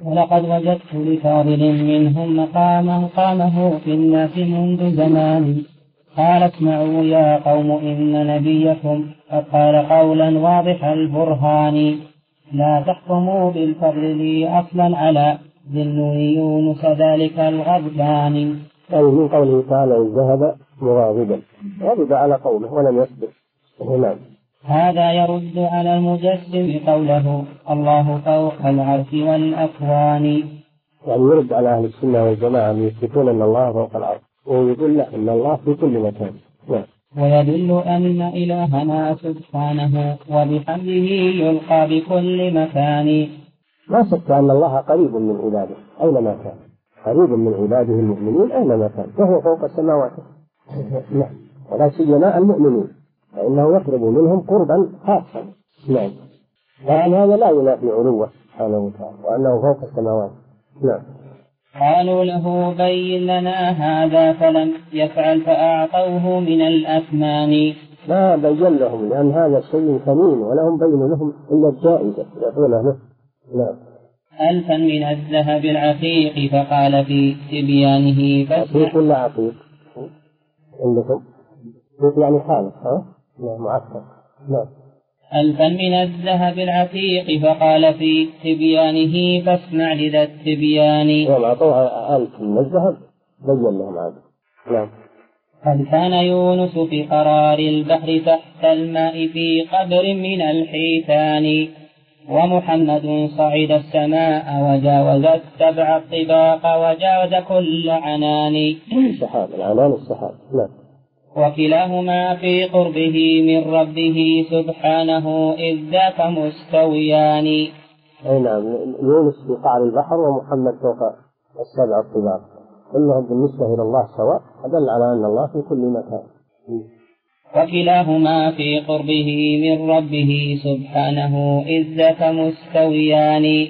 ولقد وجدت لفاضل منهم مقاما قامه في الناس منذ زمان. قال اسمعوا يا قوم إن نبيكم قد قال قولا واضح البرهان. لا تحكموا بالفضل لي أصلا على ذنون يونس ذلك الغضبان. أي من قوله تعالى ذهب مغاضبا. غضب على قومه ولم يصبر. نعم. هذا يرد على المجسم قوله الله فوق العرش والأكوان. يعني يرد على أهل السنة والجماعة يثبتون أن الله فوق العرش ويقول لا أن الله في كل مكان. نعم. ويدل أن إلهنا سبحانه وبحمده يلقى بكل مكان. لا شك أن الله قريب من عباده أينما كان. قريب من عباده المؤمنين أينما كان وهو فوق السماوات. نعم. ولا سيما المؤمنين. فإنه يقرب منهم قربا خاصا. نعم. وعن هذا لا ينافي علوه سبحانه وتعالى وأنه فوق السماوات. نعم. قالوا له بين لنا هذا فلم يفعل فأعطوه من الأثمان. ما بين لهم لأن هذا شيء ثمين ولهم بين لهم إلا الجائزة يعطونه له. نعم. ألفا من الذهب العتيق فقال في تبيانه عتيق ولا عتيق؟ عندكم؟ يعني خالص ها؟ نعم معسكر نعم. ألفا من الذهب العتيق؟ فقال في تبيانه فاصنع لذا التبيان. نعم أعطوها ألف من الذهب. بين لهم عاد نعم. قد كان يونس في قرار البحر تحت الماء في قبر من الحيتان؟ ومحمد صعد السماء وجاوز السبع الطباق وجاوز كل عنان. السحاب العنان السحاب. نعم. وكلاهما في قربه من ربه سبحانه إذ ذاك مستويان. أي نعم يونس في قعر البحر ومحمد فوق السبع الطباق كلهم بالنسبة إلى الله سواء أدل على أن الله في كل مكان. وكلاهما في قربه من ربه سبحانه إذ ذاك مستويان.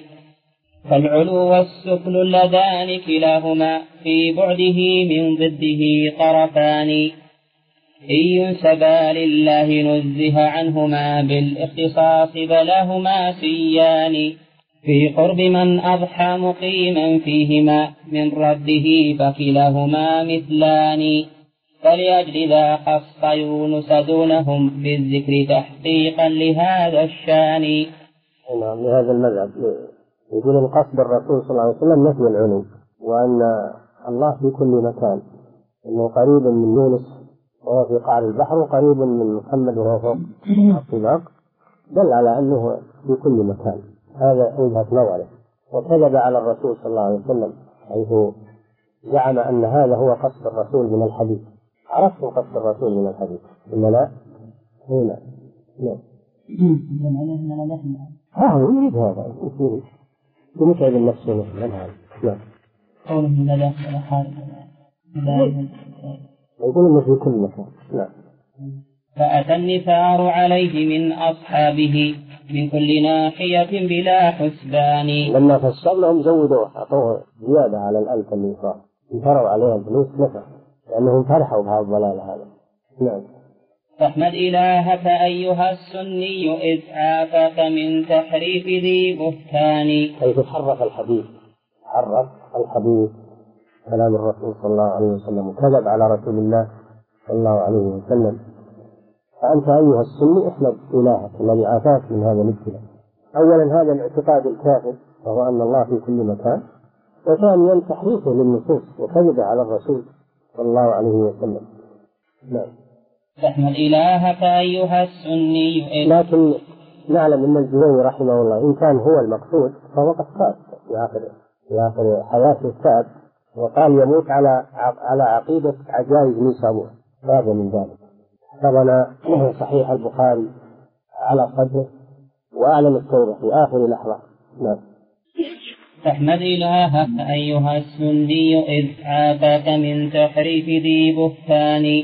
فالعلو والسفل اللذان كلاهما في بعده من ضده طرفان. إن ينسبا لله نزه عنهما بالاختصاص بلاهما سيان. في قرب من أضحى مقيما فيهما من رده فكلاهما مثلان. فلأجل ذا خص يونس دونهم بالذكر تحقيقا لهذا الشان. نعم لهذا المذهب. يقول القصد الرسول صلى الله عليه وسلم نفي العلو وأن الله في كل مكان. أنه قريب من يونس وهو في قعر البحر وقريب من محمد وهو فوق الطباق دل على أنه في كل مكان. هذا وجهة نظره. وكذب على الرسول صلى الله عليه وسلم حيث زعم أن هذا هو قصد الرسول من الحديث. عرفتم قصد الرسول من الحديث. ولا لا؟ هنا نعم. ها يريد هذا. يريد ومتعب النفس مثلا هذا. نعم قوله لا خارج يقول أنه في كل مكان نعم. فأتى النثار عليه من أصحابه من كل ناحية بلا حسبان. لما فسر لهم زودوه أعطوه زيادة على الألف اللي صار انكروا عليها الفلوس نفع لأنهم فرحوا بهذا الضلال هذا. نعم. فاحمد إلهك أيها السني إذ عافاك من تحريف ذي بهتان. حيث حرف الحديث. حرف الحديث. كلام الرسول صلى الله عليه وسلم. وكذب على رسول الله صلى الله عليه وسلم. فأنت أيها السني احمد إلهك الذي عافاك من هذا الابتلاء. أولا هذا الاعتقاد الكافر وهو أن الله في كل مكان. وثانيا تحريفه للنصوص وكذبه على الرسول صلى الله عليه وسلم. نعم. فاحمد إلهك أيها السني. لكن نعلم أن الجويني رحمه الله إن كان هو المقصود فهو قد تاب في آخر في آخر حياته تاب وقال يموت على على عقيدة عجائز نيسابور تاب من ذلك حفظنا صحيح البخاري على صدره وأعلن التوبة في آخر لحظة. نعم. فاحمد إلهك أيها السني إذ عافاك من تحريف ذي بهتان.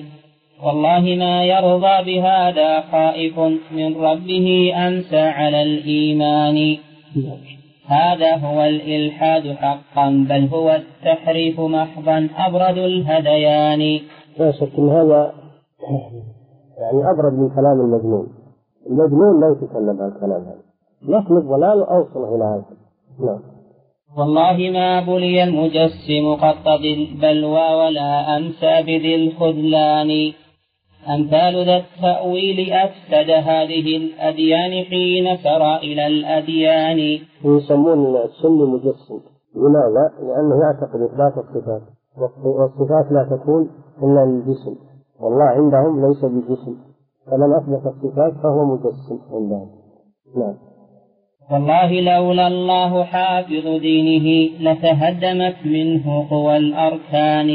والله ما يرضى بهذا خائف من ربه أمسى على الإيمان. هذا هو الإلحاد حقا بل هو التحريف محضا أبرد الهذيان لا شك أن هذا يعني أبرد من كلام المجنون. المجنون لا يتكلم عن الكلام هذا. لكن الضلال أوصل إلى هذا. نعم. والله ما بلي المجسم قد البلوى ولا أمسى بذي الخذلان. أمثال ذا التأويل أفسد هذه الأديان حين سرى إلى الأديان. يسمون السني مجسم لماذا؟ لأنه يعتقد إثبات الصفات. والصفات لا تكون إلا للجسم والله عندهم ليس بجسم. فمن أثبت الصفات فهو مجسم عندهم. نعم. والله لولا الله حافظ دينه لتهدمت منه قوى الأركان.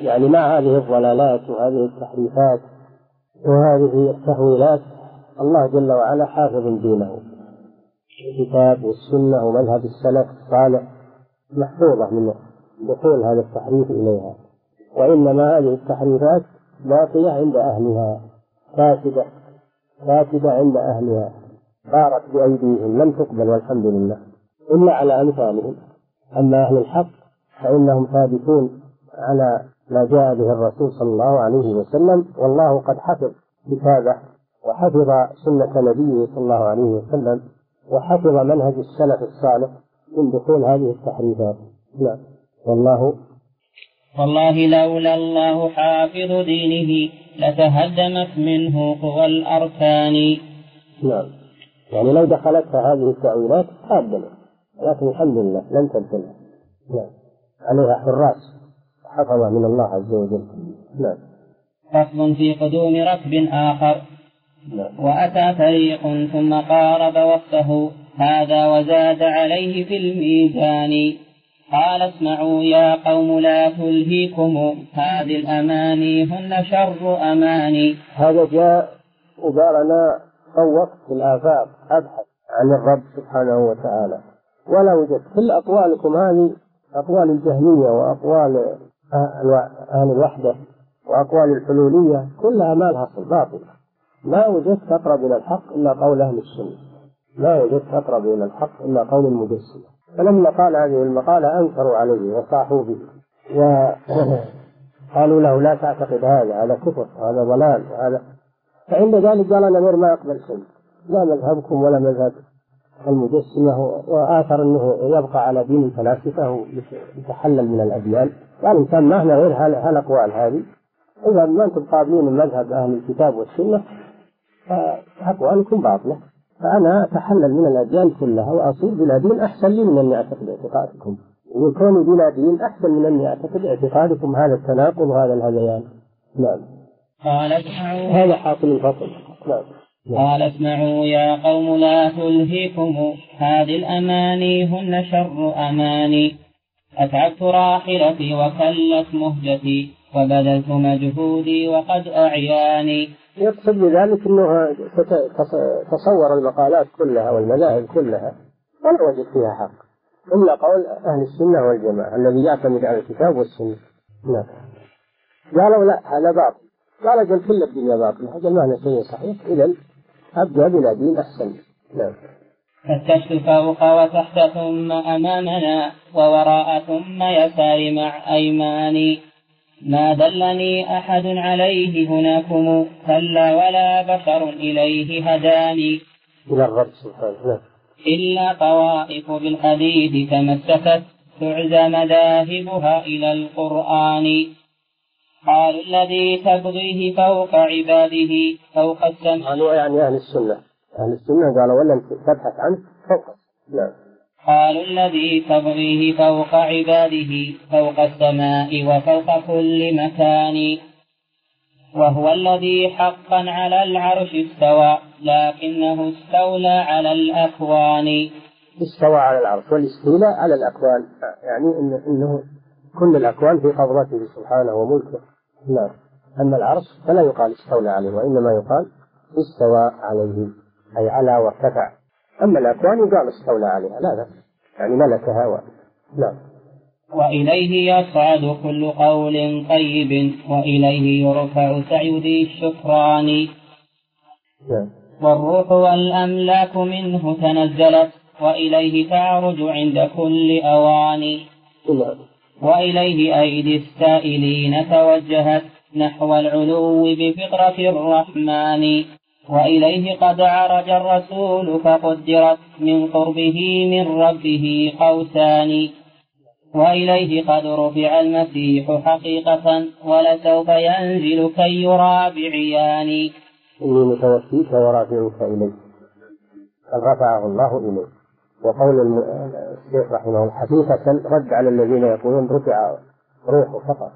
يعني مع هذه الضلالات وهذه التحريفات؟ وهذه التهويلات الله جل وعلا حافظ دينه. الكتاب والسنة ومذهب السلف الصالح محفوظة من دخول هذا التحريف إليها. وإنما هذه التحريفات باقية عند أهلها فاسدة فاسدة عند أهلها. صارت بأيديهم لم تقبل والحمد لله. إلا على أمثالهم. أما أهل الحق فإنهم ثابتون على ما جاء به الرسول صلى الله عليه وسلم والله قد حفظ كتابه وحفظ سنة نبيه صلى الله عليه وسلم وحفظ منهج السلف الصالح من دخول هذه التحريفات. نعم. والله. والله لولا الله حافظ دينه لتهدمت منه قوى الأركان. نعم. يعني لو دخلتها هذه التأويلات تهدمت لكن الحمد لله لم تبتلها نعم. عليها حراس. حفظ من الله عز وجل. نعم. فصل في قدوم ركب آخر. نعم وأتى فريق ثم قارب وقته هذا وزاد عليه في الميزان. قال اسمعوا يا قوم لا تلهيكم. هذه الأماني هن شر أماني. هذا جاء وقال طوقت في الآفاق أبحث عن الرب سبحانه وتعالى. ولا وجدت كل أقوالكم هذه أقوال الجهمية وأقوال أهل الوحدة وأقوال الحلولية كلها ما لها أصل باطلة. ما وجدت أقرب إلى الحق إلا قول أهل السنة. ما وجدت أقرب إلى الحق إلا قول المجسمة. فلما قال هذه المقالة أنكروا عليه وصاحوا به. وقالوا له لا تعتقد هذا هذا كفر هذا ضلال هذا. فعند ذلك قال الأمير ما يقبل شيء لا مذهبكم ولا مذهب. المجسمة وآثر أنه يبقى على دين الفلاسفة ويتحلل من الأديان. قال إن كان معنا غير هالأقوال هذه. إذا ما أنتم قابلين مذهب أهل الكتاب والسنة فأقوالكم باطلة. فأنا أتحلل من الأديان كلها وأصير بلا دين أحسن لي من أني أعتقد اعتقادكم. وكوني بلا دين أحسن من أني أعتقد اعتقادكم هذا التناقض وهذا الهذيان. نعم. هذا حاصل الفصل. نعم. قال اسمعوا يا قوم لا تلهيكم. هذه الأماني هن شر أماني. أتعبت راحلتي وكلت مهجتي وبذلت مجهودي وقد أعياني. يقصد بذلك أنه تصور المقالات كلها والمذاهب كلها ولا وجد فيها حق. إلا قول أهل السنة والجماعة الذي يعتمد على الكتاب والسنة. نعم. قالوا لا هذا باطل. قال أجل كل الدنيا باطل هذا المعنى شيء صحيح. إذا أبدأ بلا دين أحسن. نعم. فتشت فوق وتحت ثم أمامنا ووراء ثم يسار مع أيماني ما دلني أحد عليه هناكم كلا ولا بشر إليه هداني. إلى الرب سبحانه. إلا طوائف بالحديث تمسكت تعزى مذاهبها إلى القرآن. قال الذي تبغيه فوق عباده فوق السماء. قالوا يعني أهل السنة؟ أهل السنة قالوا ولا تبحث عنه فوق. نعم. قال الذي تبغيه فوق عباده فوق السماء وفوق كل مكان. وهو الذي حقا على العرش استوى لكنه استولى على الأكوان. استوى على العرش والاستيلاء على الأكوان. يعني إنه كل الأكوان في قبضته سبحانه وملكه. نعم. أما العرش فلا يقال استولى عليه وإنما يقال استوى عليه أي على وارتفع. أما الأكوان يقال استولى عليها لا لا. يعني ملكها و... نعم. وإليه يصعد كل قول طيب وإليه يرفع سعي ذي الشكران. نعم. والروح والأملاك منه تنزلت وإليه تعرج عند كل أوان. نعم. وإليه أيدي السائلين توجهت نحو العلو بفطرة الرحمن. وإليه قد عرج الرسول فقدرت من قربه من ربه قوسان. وإليه قد رفع المسيح حقيقة ولسوف ينزل كي يرى بعيان. إني متوفيك ورافعك إليه قد رفعه الله إليه وقول الشيخ رحمه الله حقيقة رد على الذين يقولون رفع روحه فقط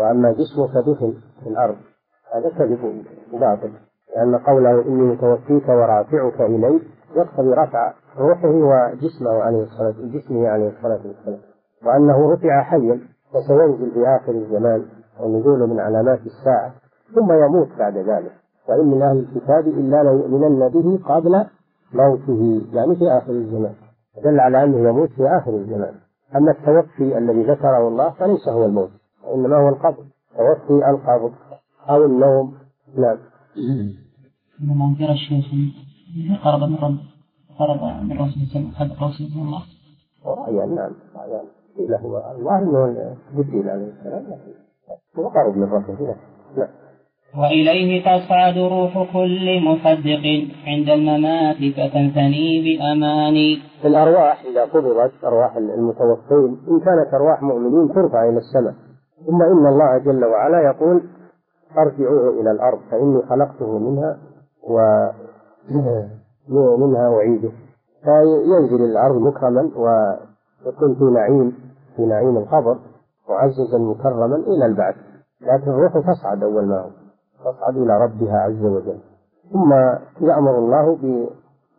وأما جسمه فدفن في الأرض هذا كذب باطل لأن قوله إني متوفيك ورافعك إلي يقتضي رفع روحه وجسمه عليه الصلاة جسمه عليه الصلاة والسلام. وأنه رفع حيا وسينزل في آخر الزمان ونزوله من علامات الساعة ثم يموت بعد ذلك. وإن من أهل الكتاب إلا ليؤمنن به قبل موته يعني في آخر الزمان. دل على أنه يموت في آخر الزمان. أما التوفي الذي ذكره الله فليس هو الموت وإنما هو القبض توفي القبض أو النوم. نعم. إنما أنكر الشيخ قرب من رب قرب من رسول الله رسول الله. رأيا نعم رأيا. قيل هو الله أنه جبريل عليه السلام. هو قرب من ربه نعم. وإليه تصعد روح كل مصدق عند الممات فتنثني بأماني. الأرواح إذا قبضت أرواح المتوفين إن كانت أرواح مؤمنين ترفع إلى السماء. ثم إن الله جل وعلا يقول أرجعوه إلى الأرض فإني خلقته منها ومنها أعيده. فينزل الأرض مكرما ويكون في نعيم في نعيم القبر معززا مكرما إلى البعث. لكن الروح تصعد أول ما هو. تصعد إلى ربها عز وجل. ثم يأمر الله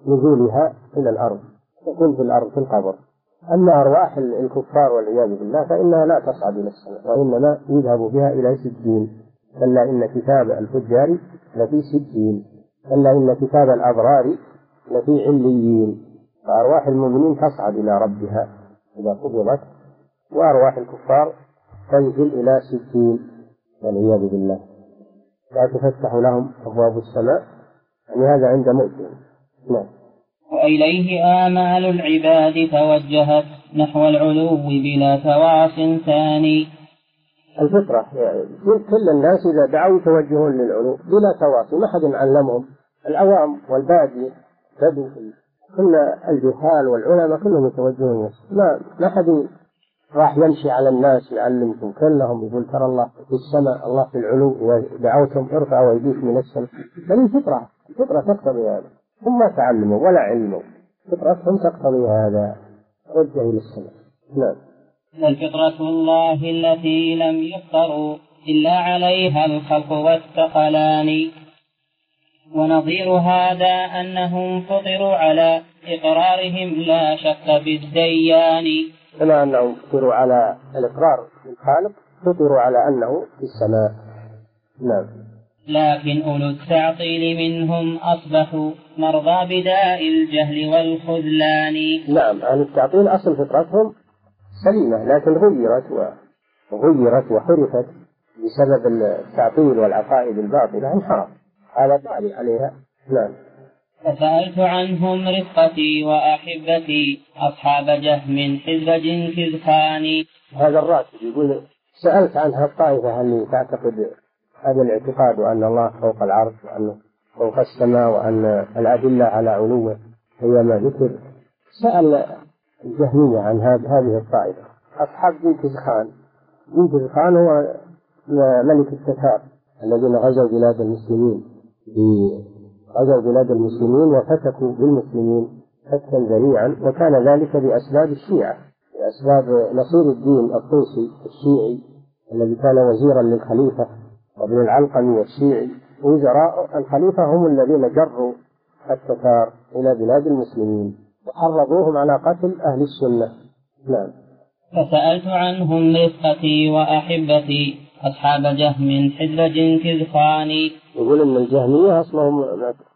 بنزولها إلى الأرض تكون في الأرض في القبر. أما أرواح الكفار والعياذ بالله فإنها لا تصعد إلى السماء وإنما يذهب بها إلى سجين. كلا إن كتاب الفجار لفي سجين. كلا إن كتاب الأبرار لفي عليين. فأرواح المؤمنين تصعد إلى ربها إذا قبضت وأرواح الكفار تنزل إلى سجين. والعياذ بالله. لا تفتح لهم أبواب السماء. يعني هذا عند موتهم نعم. وإليه آمال العباد توجهت نحو العلو بلا تواص ثاني. الفطرة يعني كل الناس إذا دعوا يتوجهون للعلو بلا تواصي ما حد علمهم. العوام والبادية بدوا كل الجهال والعلماء كلهم يتوجهون. ما ما حد راح يمشي على الناس يعلمكم. كلهم يقول ترى الله في السماء الله في العلو إذا دعوتم ارفعوا أيديكم من السماء. بل الفطرة الفطرة تقتضي هذا. هم ما تعلموا ولا علموا. فطرتهم تقتضي هذا. وجهوا إلى السماء. نعم. بل فطرة الله التي لم يفطروا إلا عليها الخلق والثقلان. ونظير هذا أنهم فطروا على إقرارهم لا شك بالديان كما أنهم فطروا على الإقرار بالخالق فطروا على أنه في السماء. نعم. لكن أولو التعطيل منهم أصبحوا مرضى بداء الجهل والخذلان. نعم أهل التعطيل أصل فطرتهم سليمة لكن غيرت وغيرت وحرفت بسبب التعطيل والعقائد الباطلة انحرف هذا طارئ عليها. نعم. فسألت عنهم رفقتي وأحبتي أصحاب جهم حزب جنكز خان هذا الراتب يقول سألت عنها الطائفة هل تعتقد هذا الاعتقاد وأن الله فوق العرش وأنه فوق السماء وأن الأدلة على علوه هي ما ذكر. سأل الجهمية عن هذه الطائفة. أصحاب جنكز خان جنكز خان هو ملك التتار الذين غزوا بلاد المسلمين غزوا بلاد المسلمين وفتكوا بالمسلمين فتكا ذريعا وكان ذلك بأسباب الشيعة بأسباب نصير الدين الطوسي الشيعي الذي كان وزيرا للخليفة وابن العلقمي الشيعي. وزراء الخليفة هم الذين جروا التتار إلى بلاد المسلمين وحرضوهم على قتل أهل السنة. نعم. فسألت عنهم رفقتي وأحبتي. أصحاب جهم حزب جنكز خاني يقول إن الجهمية أصلهم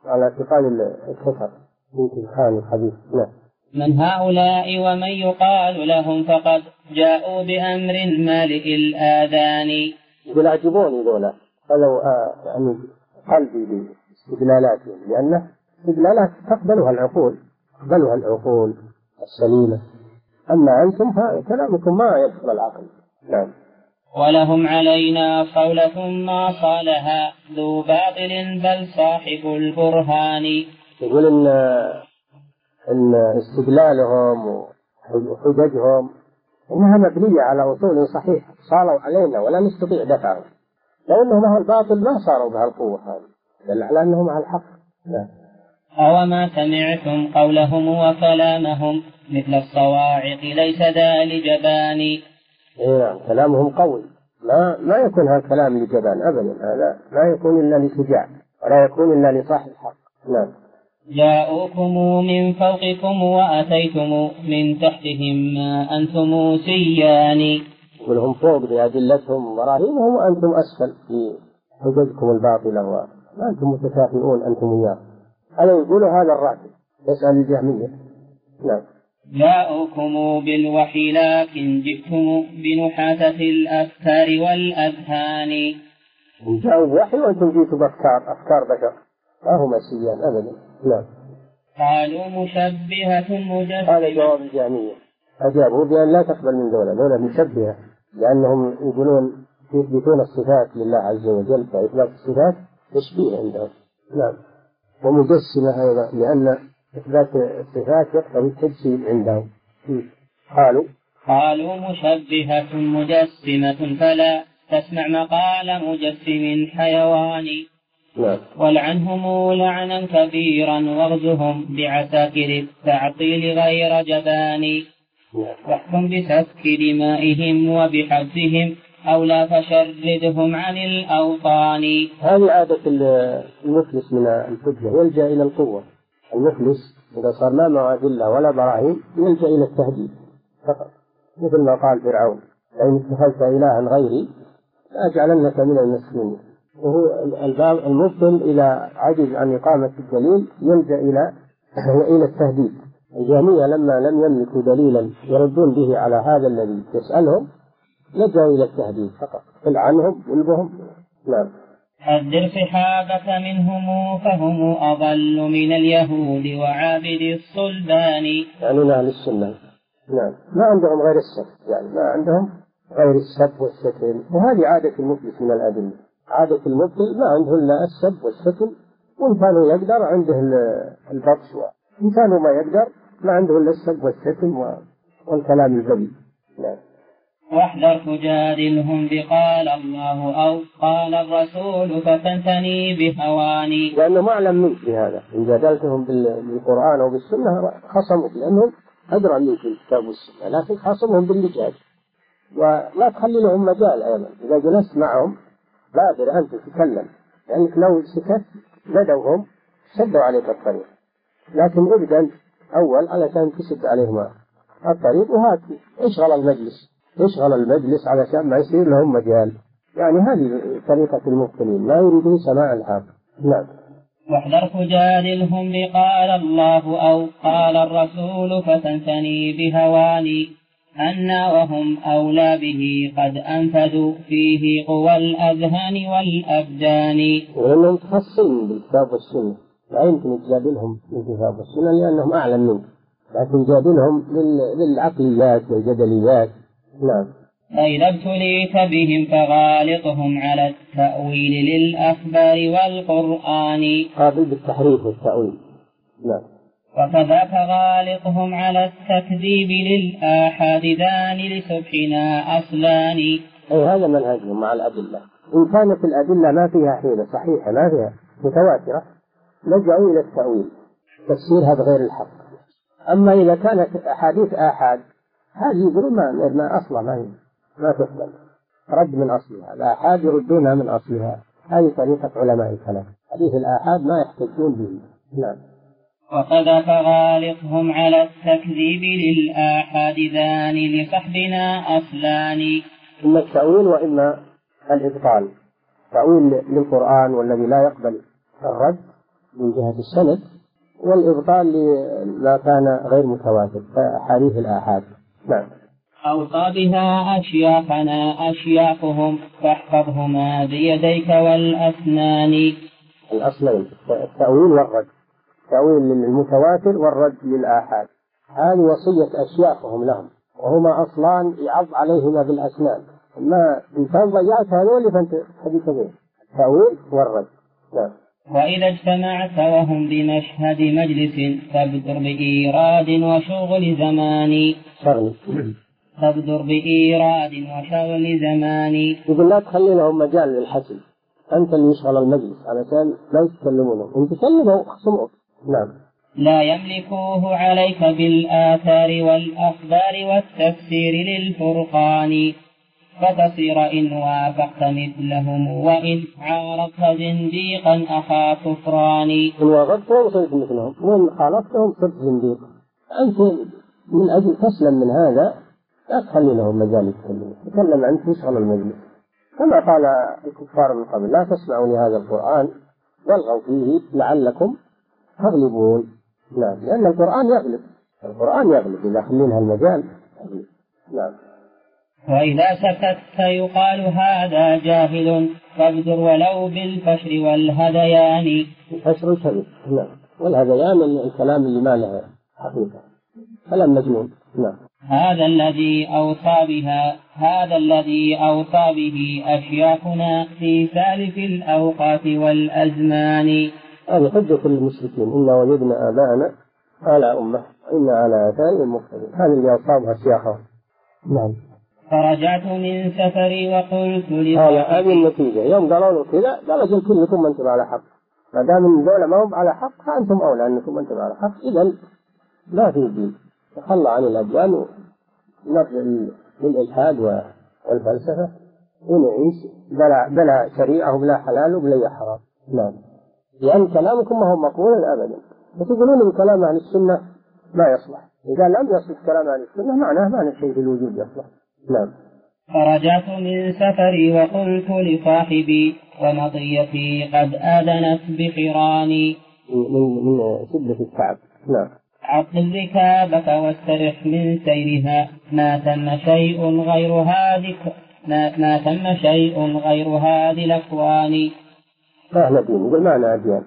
على اعتقاد الكفر جنكز خان الخبيث نعم. من هؤلاء ومن يقال لهم فقد جاءوا بأمر مالئ الآذان. يقول أعجبوني ذولا. قالوا آه يعني قلبي باستدلالاتهم لأنه استدلالات تقبلها العقول تقبلها العقول السليمة. أما أنتم فكلامكم ما يدخل العقل. نعم. ولهم علينا قولة ما صالها ذو باطل بل صاحب البرهان. يقول إن إن استدلالهم وحججهم إنها مبنية على أصول صحيحة صاروا علينا ولا نستطيع دفعهم. لو أنهم أهل الباطل ما صاروا بهالقوة. هذه دل على أنهم على الحق نعم. أوما سمعتم قولهم وكلامهم مثل الصواعق ليس ذا لجبان. اي نعم كلامهم قوي. ما ما يكون هذا كلام لجبان ابدا هذا ما يكون إلا لشجاع ولا يكون إلا لصاحب الحق. نعم. جاءوكم من فوقكم وأتيتم من تحتهم ما أنتم سيان. يقول فوق بأدلتهم وبراهينهم وأنتم أسفل. في حججكم الباطلة وما أنتم متكافئون أنتم وياه هذا يقول هذا الراتب يسأل الجهمية. نعم. جاءوكم بالوحي لكن جئتم بنحاسة الأفكار والأذهان. جاءوا بوحي وأنتم جئتوا بأفكار أفكار بشر. ما هما سيان أبدا. نعم. قالوا مشبهة مجسمة. هذا جواب الجهمية أجابوا بأن لا تقبل من ذولا ذولا مشبهة لأنهم يقولون يثبتون الصفات لله عز وجل فإثبات الصفات تشبيه عندهم. نعم. ومجسمة أيضا لأن إثبات الصفات يقتضي التجسيم عندهم. قالوا قالوا مشبهة مجسمة فلا تسمع مقال مجسم حيوان. نعم. والعنهم لعنا كبيرا واغزهم بعساكر التعطيل غير جبان. نعم. واحكم بسفك دمائهم وبحبسهم أو لا فشردهم عن الأوطان. هذه عادة المفلس من الحجة يلجأ إلى القوة. المفلس إذا صار ما معه أدلة ولا براهين يلجأ إلى التهديد فقط مثل ما قال فرعون لئن اتخذت إلها غيري لأجعلنك من المسلمين. وهو الباب المبطل إذا عجز عن إقامة الدليل يلجأ إلى إلى التهديد. الجهمية لما لم يملكوا دليلا يردون به على هذا الذي يسألهم لجأوا إلى التهديد فقط قل عنهم نعم. حذر صحابك منهم فهم أضل من اليهود وعابد الصلبان. يعني من أهل السنة. نعم. ما عندهم غير السب. يعني ما عندهم غير السب والشتم. وهذه عادة المفلس من الأدلة. عادة المبطل ما عنده إلا السب والشتم. وإن كانوا يقدر عنده البطش. وإن كانوا ما يقدر ما عنده إلا السب والشتم والكلام الذبي نعم. واحذر تجادلهم بقال الله أو قال الرسول فتنتني بهواني. لأنه ما أعلم منك بهذا إن جادلتهم بالقرآن أو بالسنة خصموك لأنهم أدرى منك بالكتاب والسنة لكن خاصمهم باللجاج ولا تخلي لهم مجال أيضا. إذا جلست معهم بادر أن تتكلم لأنك لو سكت بدوهم سدوا عليك الطريق. لكن ابدا أول علشان تسد عليهم الطريق وهات اشغل المجلس. اشغل المجلس علشان ما يصير لهم مجال. يعني هذه طريقة المبطلين لا يريدون سماع الحق. نعم. واحذر تجادلهم بقال الله أو قال الرسول فتنثني بهواني. أنا وهم أولى به قد أنفذوا فيه قوى الأذهان والأبدان. ولأنهم متخصصين بالكتاب والسنة. لا يمكن تجادلهم بالكتاب والسنة لأنهم أعلم منك. لكن جادلهم بالعقليات والجدليات. نعم. فإذا ابتليت بهم فغالطهم على التأويل للأخبار والقرآن. قابل بالتحريف والتأويل. نعم. وكذاك غالطهم على التكذيب للآحاد ذان لسبحنا أصلان. أي هذا منهجهم مع الأدلة. إن كانت الأدلة ما فيها حيلة صحيحة ما فيها متواترة لجأوا إلى التأويل. تفسيرها بغير الحق. أما إذا كانت أحاديث آحاد هذه يقولون ما أصلها ما ما تقبل. رد من أصلها الآحاد يردونها من أصلها. هذه طريقة علماء الكلام. حديث الآحاد ما يحتجون به. نعم. وقذف غالطهم على التكذيب للآحاد ذان لصحبنا أصلان. إما التأويل وإما الإبطال. تأويل للقرآن والذي لا يقبل الرد من جهة السند والإبطال لما كان غير متواتر كأحاديث الآحاد. نعم. أوصى بها أشياخنا أشياخهم فاحفظهما بيديك والأسنان. الأصلين التأويل والرد. التأويل للمتواتر والرد للآحاد. هذه وصية أشياخهم لهم وهما أصلان يعض عليهما بالأسنان. ما إن كان ضيعت هذول فأنت حديث غير. التأويل والرد. نعم. وإذا اجتمعت وهم بمشهد مجلس فابدر بإيراد وشغل زمان. شغل فابدر بإيراد وشغل زمان. يقول لا تخلي لهم مجال للحسن أنت اللي يشغل المجلس علشان لا يتكلمون إن تكلموا خصموا نعم. لا يملكوه عليك بالآثار والأخبار والتفسير للفرقان. فتصير إن وافقت مثلهم وإن عارضت زنديقا أخا كفران إن وافقتهم صرت مثلهم وإن خالفتهم صرت زنديق. أنت من أجل تسلم من هذا لا تخلي لهم مجال يتكلموا تكلم أنت واشغل المجلس. كما قال الكفار من قبل لا تسمعوا لهذا القرآن والغوا فيه لعلكم تغلبون. نعم لأن القرآن يغلب. القرآن يغلب إذا خلينا المجال يغلب. نعم. وإذا سكت يقال هذا جاهل فابدر ولو بالفشر والهذيان الفشر شريف نعم. والهذيان الكلام اللي ما له حقيقة. كلام مجنون نعم. هذا الذي أوصى بها هذا الذي أوصى به أشياخنا في سالف الأوقات والأزمان. هذه حجة للمشركين إنا وجدنا آباءنا على أمة. وإنا على آثارهم مقتدون هذه اللي أوصى بها أشياخهم. نعم. فرجعت من سفري وقلت هذا هذه النتيجة. يوم قالوا له كذا قال أجل كلكم أنتم على حق. ما دام الدولة ما هم على حق فأنتم أولى أنكم أنتم على حق. إذا لا في دين. تخلى عن الأديان ونرجع للإلحاد والفلسفة ونعيش بلا بلا شريعة وبلا حلال وبلا حرام. نعم. لأن كلامكم ما هو مقبول أبدا. بس يقولون بكلام أهل السنة ما يصلح. إذا لم يصلح كلام أهل السنة معناه ما شيء في الوجود يصلح. نعم. فرجعت من سفري وقلت لصاحبي ومطيتي قد آذنت بقراني من من شدة التعب. نعم. عطل ركابك واسترح من سيرها. ما ثم شيء غير هذه ما, ما ثم شيء غير هذه الأكوان. ما إحنا دين يقول ما إحنا أديان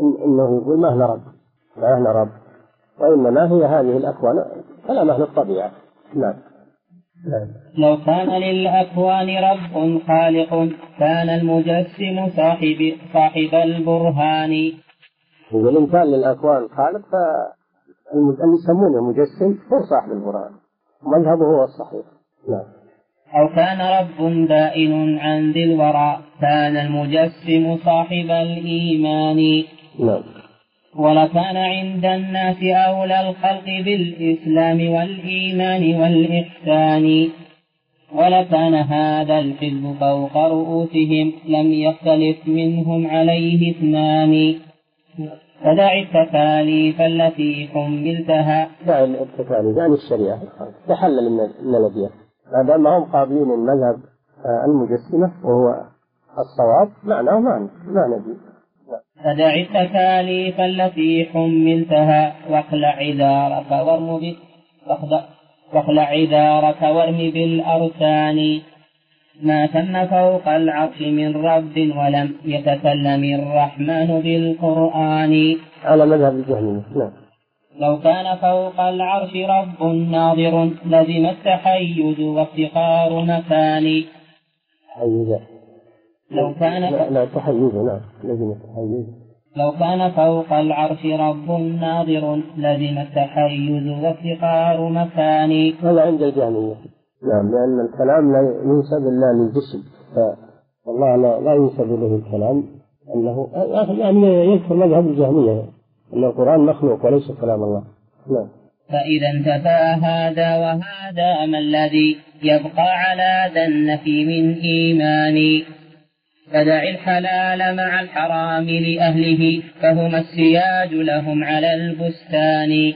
إن إنه يقول ما إحنا رب. ما إحنا رب. وإنما هي هذه الأكوان. كلام أهل الطبيعة. نعم. لو كان للأكوان رب خالق كان المجسم صاحب صاحب البرهان. يقول إن كان للأكوان خالق فاللي يسمونه مجسم هو صاحب البرهان. مذهبه هو الصحيح. نعم. أو كان رب بائن عن ذي الورى كان المجسم صاحب الإيمان. نعم. ولكان عند الناس أولى الخلق بالإسلام والإيمان والإحسان. ولكان هذا الحزب فوق رؤوسهم لم يختلف منهم عليه اثنان. فدع التكاليف التي حملتها دع التكاليف يعني الشريعة تحلل من الأديان ما دام هم قابلين المذهب آه، المجسمة وهو الصواب معناه معنى معنى دين. فدع التكاليف التي حملتها واخلع عذارك وارم واخلع عذارك وارم بالأركان. ما تم فوق العرش من رب ولم يتكلم الرحمن بالقرآن. على مذهب الجهمية نعم. لو كان فوق العرش رب ناظر لزم التحيز وافتقار مكان. حيز. لو كان لا, لا تحيز نعم لزم التحيز. لو كان فوق العرش رب ناظر لزم التحيز وافتقار مكان هذا عند الجهمية نعم لأن الكلام لا ينسب إلا للجسم. فالله لا, لا ينسب إليه الكلام. أنه يعني يذكر مذهب الجهمية أن القرآن مخلوق وليس كلام الله. نعم. فإذا انتفى هذا وهذا ما الذي يبقى على ذا النفي من إيمان فدع الحلال مع الحرام لأهله فهما السياج لهم على البستان.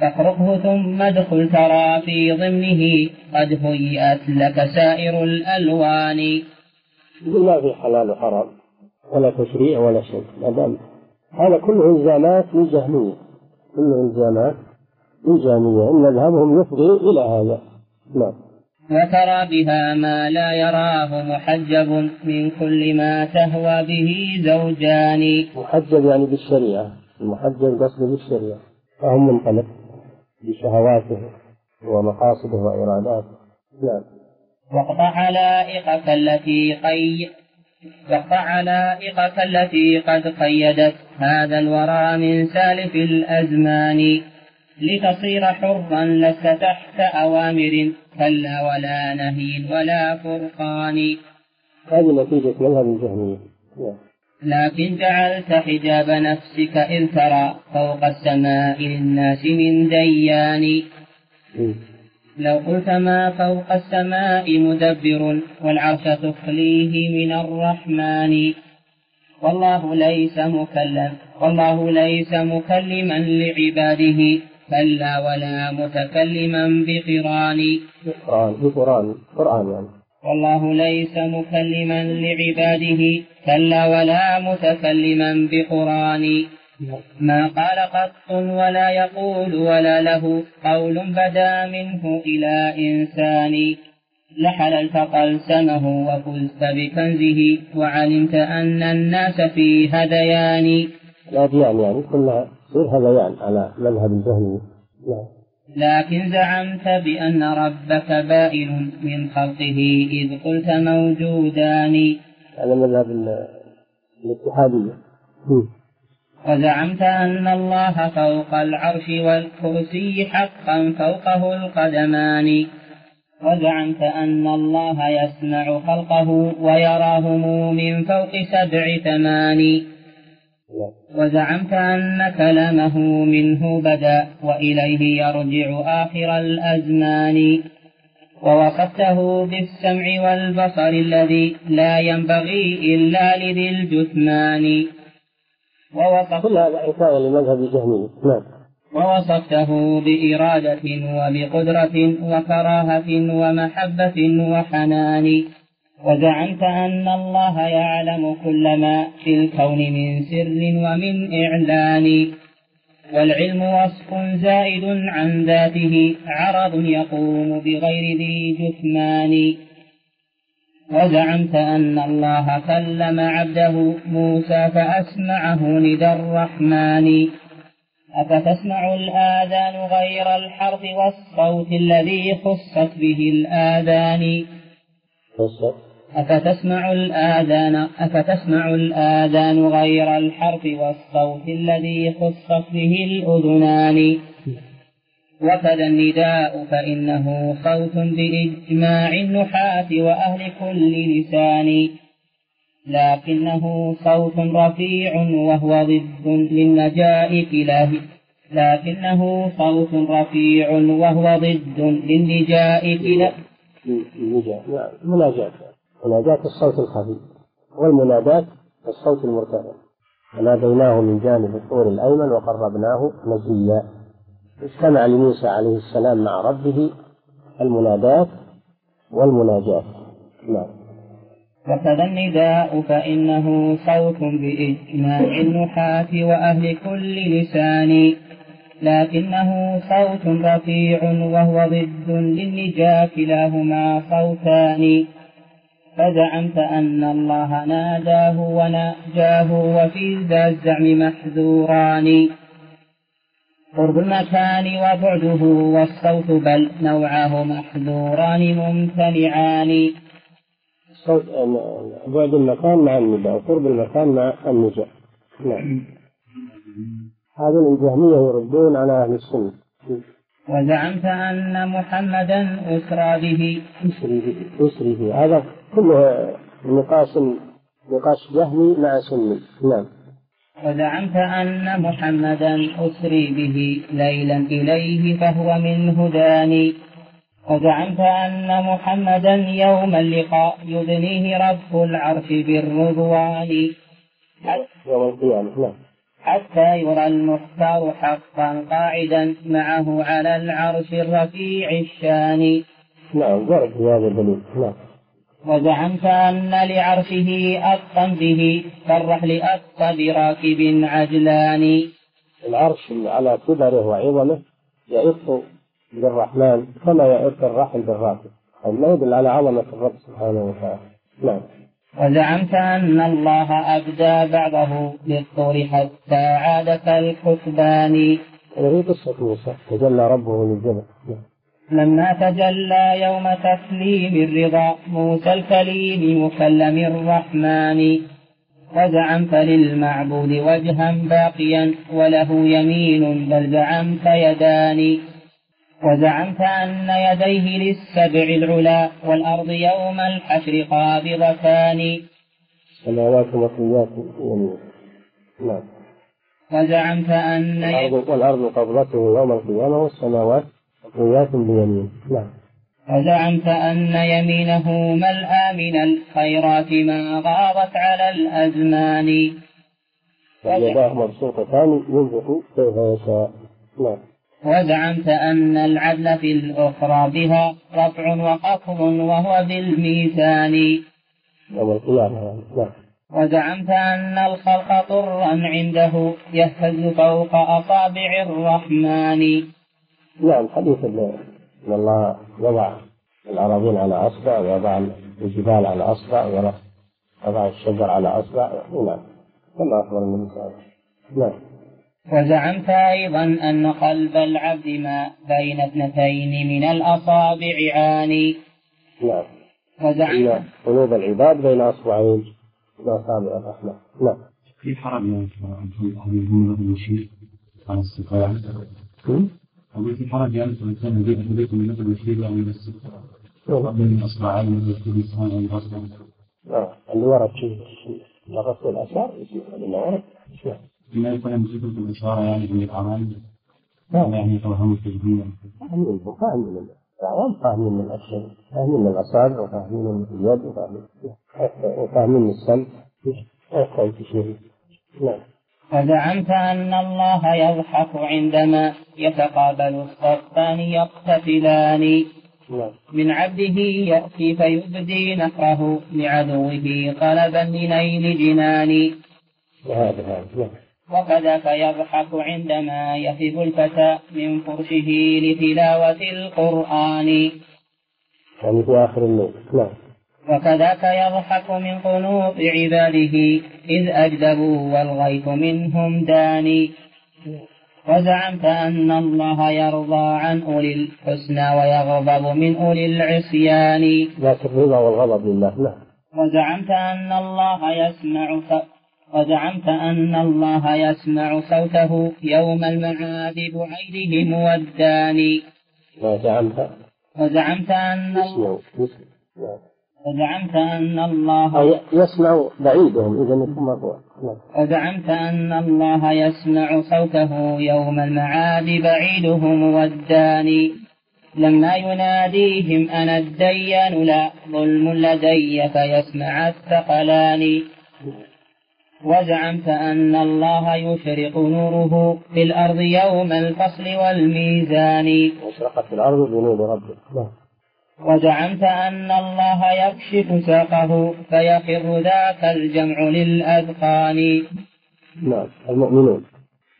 فاخرقه ثم ادخل ترى في ضمنه قد هيئت لك سائر الألوان. يقول ما في حلال وحرام ولا تشريع ولا شيء ما دام هذا كله إلزامات للجهمية كله إلزامات للجهمية إن مذهبهم يفضي إلى هذا. نعم. وترى بها ما لا يراه محجب من كل ما تهوى به زوجان محجب يعني بالشريعة. المحجب قصده بالشريعة. فهم منطلق بشهواته ومقاصده وإراداته. نعم. واقطع علائقك التي قي واقطع علائقك التي قد قيدت. هذا الورى من سالف الأزمان. لتصير حرا لست تحت أوامر. كلا ولا نهي ولا فرقان. هذه نتيجة مذهب الجهمية. لكن جعلت حجاب نفسك إذ ترى فوق السماء للناس من ديان. لو قلت ما فوق السماء مدبر والعرش تخليه من الرحمن. والله ليس مكلم والله ليس مكلما لعباده. كلا ولا متكلما بقران. قرآن بقرآن قرآن يعني. والله ليس مكلما لعباده كلا ولا متكلما بقران. ما قال قط ولا يقول ولا له قول بدا منه إلى إنسان. لحللت قلسمه وفزت بكنزه وعلمت أن الناس في هذيان. الأديان يعني كلها تصير هذيان على مذهب الجهمية نعم لكن زعمت بأن ربك بائن من خلقه إذ قلت موجودان. على مذهب الاتحادية. وزعمت أن الله فوق العرش والكرسي حقا فوقه القدمان. وزعمت أن الله يسمع خلقه ويراهم من فوق سبع ثمان. وزعمت أن كلامه منه بدأ وإليه يرجع آخر الأزمان. ووصفته بالسمع والبصر الذي لا ينبغي إلا لذي الجثمان. كل هذا حكاية لمذهب الجهمية. نعم. ووصفته بإرادة وبقدرة وكراهة ومحبة وحنان. وزعمت أن الله يعلم كل ما في الكون من سر ومن إعلان. والعلم وصف زائد عن ذاته عرض يقوم بغير ذي جثمان. وزعمت أن الله كلم عبده موسى فأسمعه ندى الرحمن. أفتسمع الآذان غير الحرف والصوت الذي خصت به الآذان؟ أفتسمع الآذان أفتسمع الآذان غير الحرف والصوت الذي خصت به الأذنان وكذا النداء فإنه صوت بإجماع النحاة وأهل كل لسان لكنه صوت رفيع وهو ضد للنجاء كلاه لكنه صوت رفيع وهو ضد للنجاء كلاه مناجاة مناجاة الصوت الخفي والمناداة الصوت المرتفع. وناديناه من جانب الطور الأيمن وقربناه نجيا اجتمع لموسى عليه السلام مع ربه المنادات والمناجاة. نعم. وكذا النداء فإنه صوت بإجماع النحاة وأهل كل لسان. لكنه صوت رفيع وهو ضد للنجاة كلاهما صوتان. فزعمت أن الله ناداه وناجاه وفي ذا الزعم محذوران. قرب المكان وبعده والصوت بل نوعه محذوران ممتنعان. الصوت بعد المكان مع النداء وقرب المكان مع النجاة. نعم. هذا الجهمية يردون على أهل السنة. وزعمت أن محمدا أسرى به. أسري به أسري به. هذا كله نقاش نقاش جهمي مع سني. نعم. وزعمت أن محمدا أسري به ليلا إليه فهو من هداني. وزعمت أن محمدا يوم اللقاء يدنيه رب العرش بالرضوان. يوم القيامة نعم. حتى يرى المختار حقا قاعدا معه على العرش الرفيع الشان. نعم في هذا الدليل نعم. وزعمت أن لعرشه أبقا به كالرحل أبقى براكب عجلان. العرش على كبره وعظمه يئط بالرحمن كما يئط الرحل بالراكب هذا ما يدل على عظمة الرب سبحانه وتعالى؟ نعم. وزعمت أن الله أبدى بعضه للطور حتى عاد كالكتبان هذه قصة موسى تجلى ربه للجبل. نعم. لما تجلى يوم تسليم الرضا موسى الكليم مكلم الرحمن. وزعمت للمعبود وجها باقيا وله يمين بل زعمت يدان وزعمت أن يديه للسبع العلا والأرض يوم الحشر قابضتان. السماوات مطويات يمين نعم. وزعمت أن والأرض, والأرض قبضته يوم القيامة والسماوات مطويات بيمين نعم. وزعمت أن يمينه ملأى من الخيرات ما غابت على الأزمان. يداه مبسوطتان ينفق كيف يشاء. نعم. وزعمت أن العدل في الأخرى بها رفع وخفض وهو بالميزان يوم القيامة يعني نعم. وزعمت أن الخلق طرا عنده يهتز فوق أصابع الرحمن. نعم حديث ان الله وضع الأراضين على أصبع ويضع الجبال على أصبع ويضع الشجر على أصبع نعم كما أخبر النبي صلى الله عليه وسلم نعم وزعمت أيضا أن قلب العبد ما بين اثنتين من الأصابع عاني نعم وزعمت قلوب العباد بين أصبعين من أصابع الرحمن نعم في يعني أن يكون المشير على الصفات أقول في حرج يعني إذا كان هديكم من مثل المشير أو من الصفات بين الأصبعين من يكون سبحانه وتعالى نعم اللي ورد شيء. لغط الأثار يصير اللي ورد بما يكون مشير الإشارة يعني من الأعمال. نعم يعني توهم التجميل فاهمين فاهمين الأعوام فاهمين من الأشياء فاهمين من الأصابع وفاهمين من اليد وفاهمين وفاهمين من السمع. يحتاج في شيء. نعم. وزعمت أن الله يضحك عندما يتقابل الصفان يقتتلان. من عبده يأتي فيبدي نحره لعدوه طلبا لنيل جنان. وهذا هذا نعم وكذاك يضحك عندما يهب الفتى من فرشه لتلاوة القرآن. يعني في آخر الليل نعم. وكذاك يضحك من قنوط عباده إذ أجدبوا والغيث منهم داني. وزعمت أن الله يرضى عن أولي الحسنى ويغضب من أولي العصيان. لكن الرضا والغضب لله نعم وزعمت أن الله يسمع وزعمت أن الله يسمع صوته يوم المعاد بعيدهم والداني وزعمت وزعمت أن يسمع يسمع وزعمت أن الله يسمع بعيدهم إذا نعم وزعمت أن الله يسمع صوته يوم المعاد بعيدهم والداني لما يناديهم أنا الديان لا ظلم لدي فيسمع الثقلان. وزعمت أن الله يشرق نوره في الأرض يوم الفصل والميزان. واشرقت الأرض بنور ربك. نعم وزعمت أن الله يكشف ساقه فيخر ذاك الجمع للأذقان. نعم المؤمنون.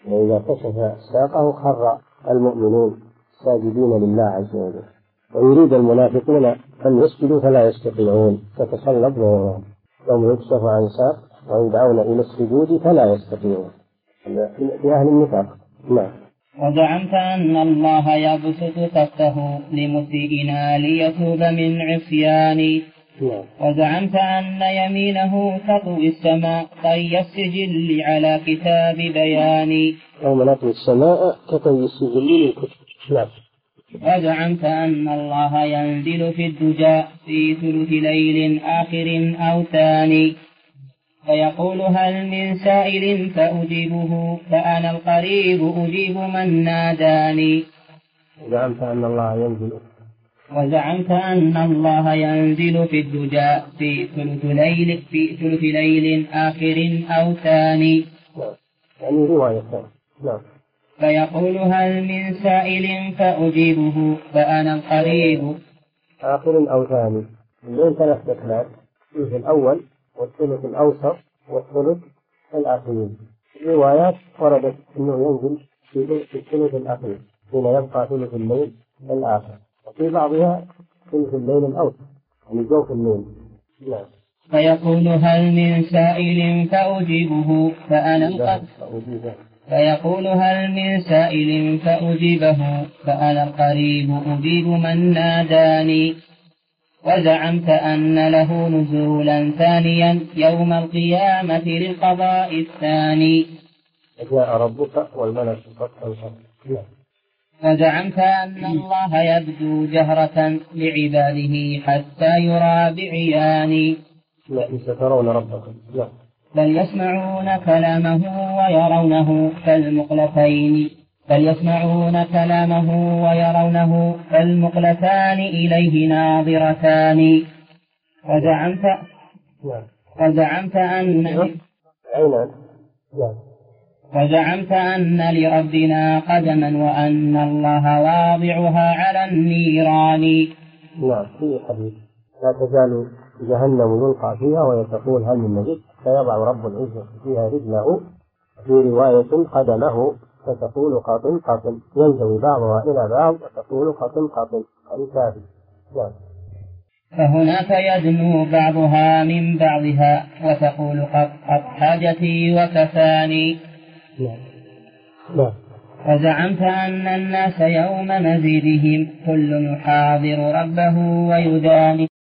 وإذا كشف ساقه خر المؤمنون ساجدين لله عز وجل. ويريد المنافقون أن يسجدوا فلا يستطيعون تتصلب ظهورهم. يوم يكشف عن ساق ويدعون إلى السجود فلا يستطيعون. في أهل النفاق. نعم. وزعمت أن الله يبسط كفه لمسيئنا ليتوب من عصيان نعم. وزعمت أن يمينه تطوي السماء طي السجل على كتاب بيان يوم نطوي السماء كطي السجل للكتب. نعم. وزعمت أن الله ينزل في الدجى في ثلث ليل آخر أو ثاني. فيقول هل من سائل فأجيبه فأنا القريب أجيب من ناداني. زعمت أن الله ينزل. وزعمت أن الله ينزل في الدجى في ثلث ليل في ثلث ليل آخر أو ثاني. نعم يعني روايتان نعم. فيقول هل من سائل فأجيبه فأنا القريب. آخر أو ثاني. الليل ثلاث أكلات الثلث الأول والثلث الأوسط والثلث الأخير الروايات وردت أنه ينزل في الثلث الأخير حين يبقى ثلث الليل الآخر وفي بعضها ثلث الليل الأوسط يعني جوف الليل. نعم. فيقول هل من سائل فأجيبه؟ فأنا القريب فأجيبه. فيقول هل من سائل فأجيبه؟ فأنا القريب أجيب من ناداني؟ وزعمت أن له نزولا ثانيا يوم القيامة للقضاء الثاني. جاء ربك والملك صفا صفا وزعمت أن الله يبدو جهرة لعباده حتى يرى بعيان نعم سترون ربكم نعم بل يسمعون كلامه ويرونه كالمقلتين. بل يسمعون كلامه ويرونه كالمقلتان إليه ناظرتان. وزعمت وزعمت أن؟ نعم. وزعمت أن لربنا قدما وأن الله واضعها على النيران. نعم في حديث. لا تزال جهنم يلقى فيها ويتقول هل من مزيد فيضع رب العزة فيها رجله في رواية قدمه فتقول قطن قطن ينزوي بعضها إلى بعض وتقول قطن قطن هذه كافي نعم فهناك يدنو بعضها من بعضها وتقول قد قد حاجتي وكفاني. نعم. نعم. وزعمت أن الناس يوم مزيدهم كل يحاضر ربه ويداني.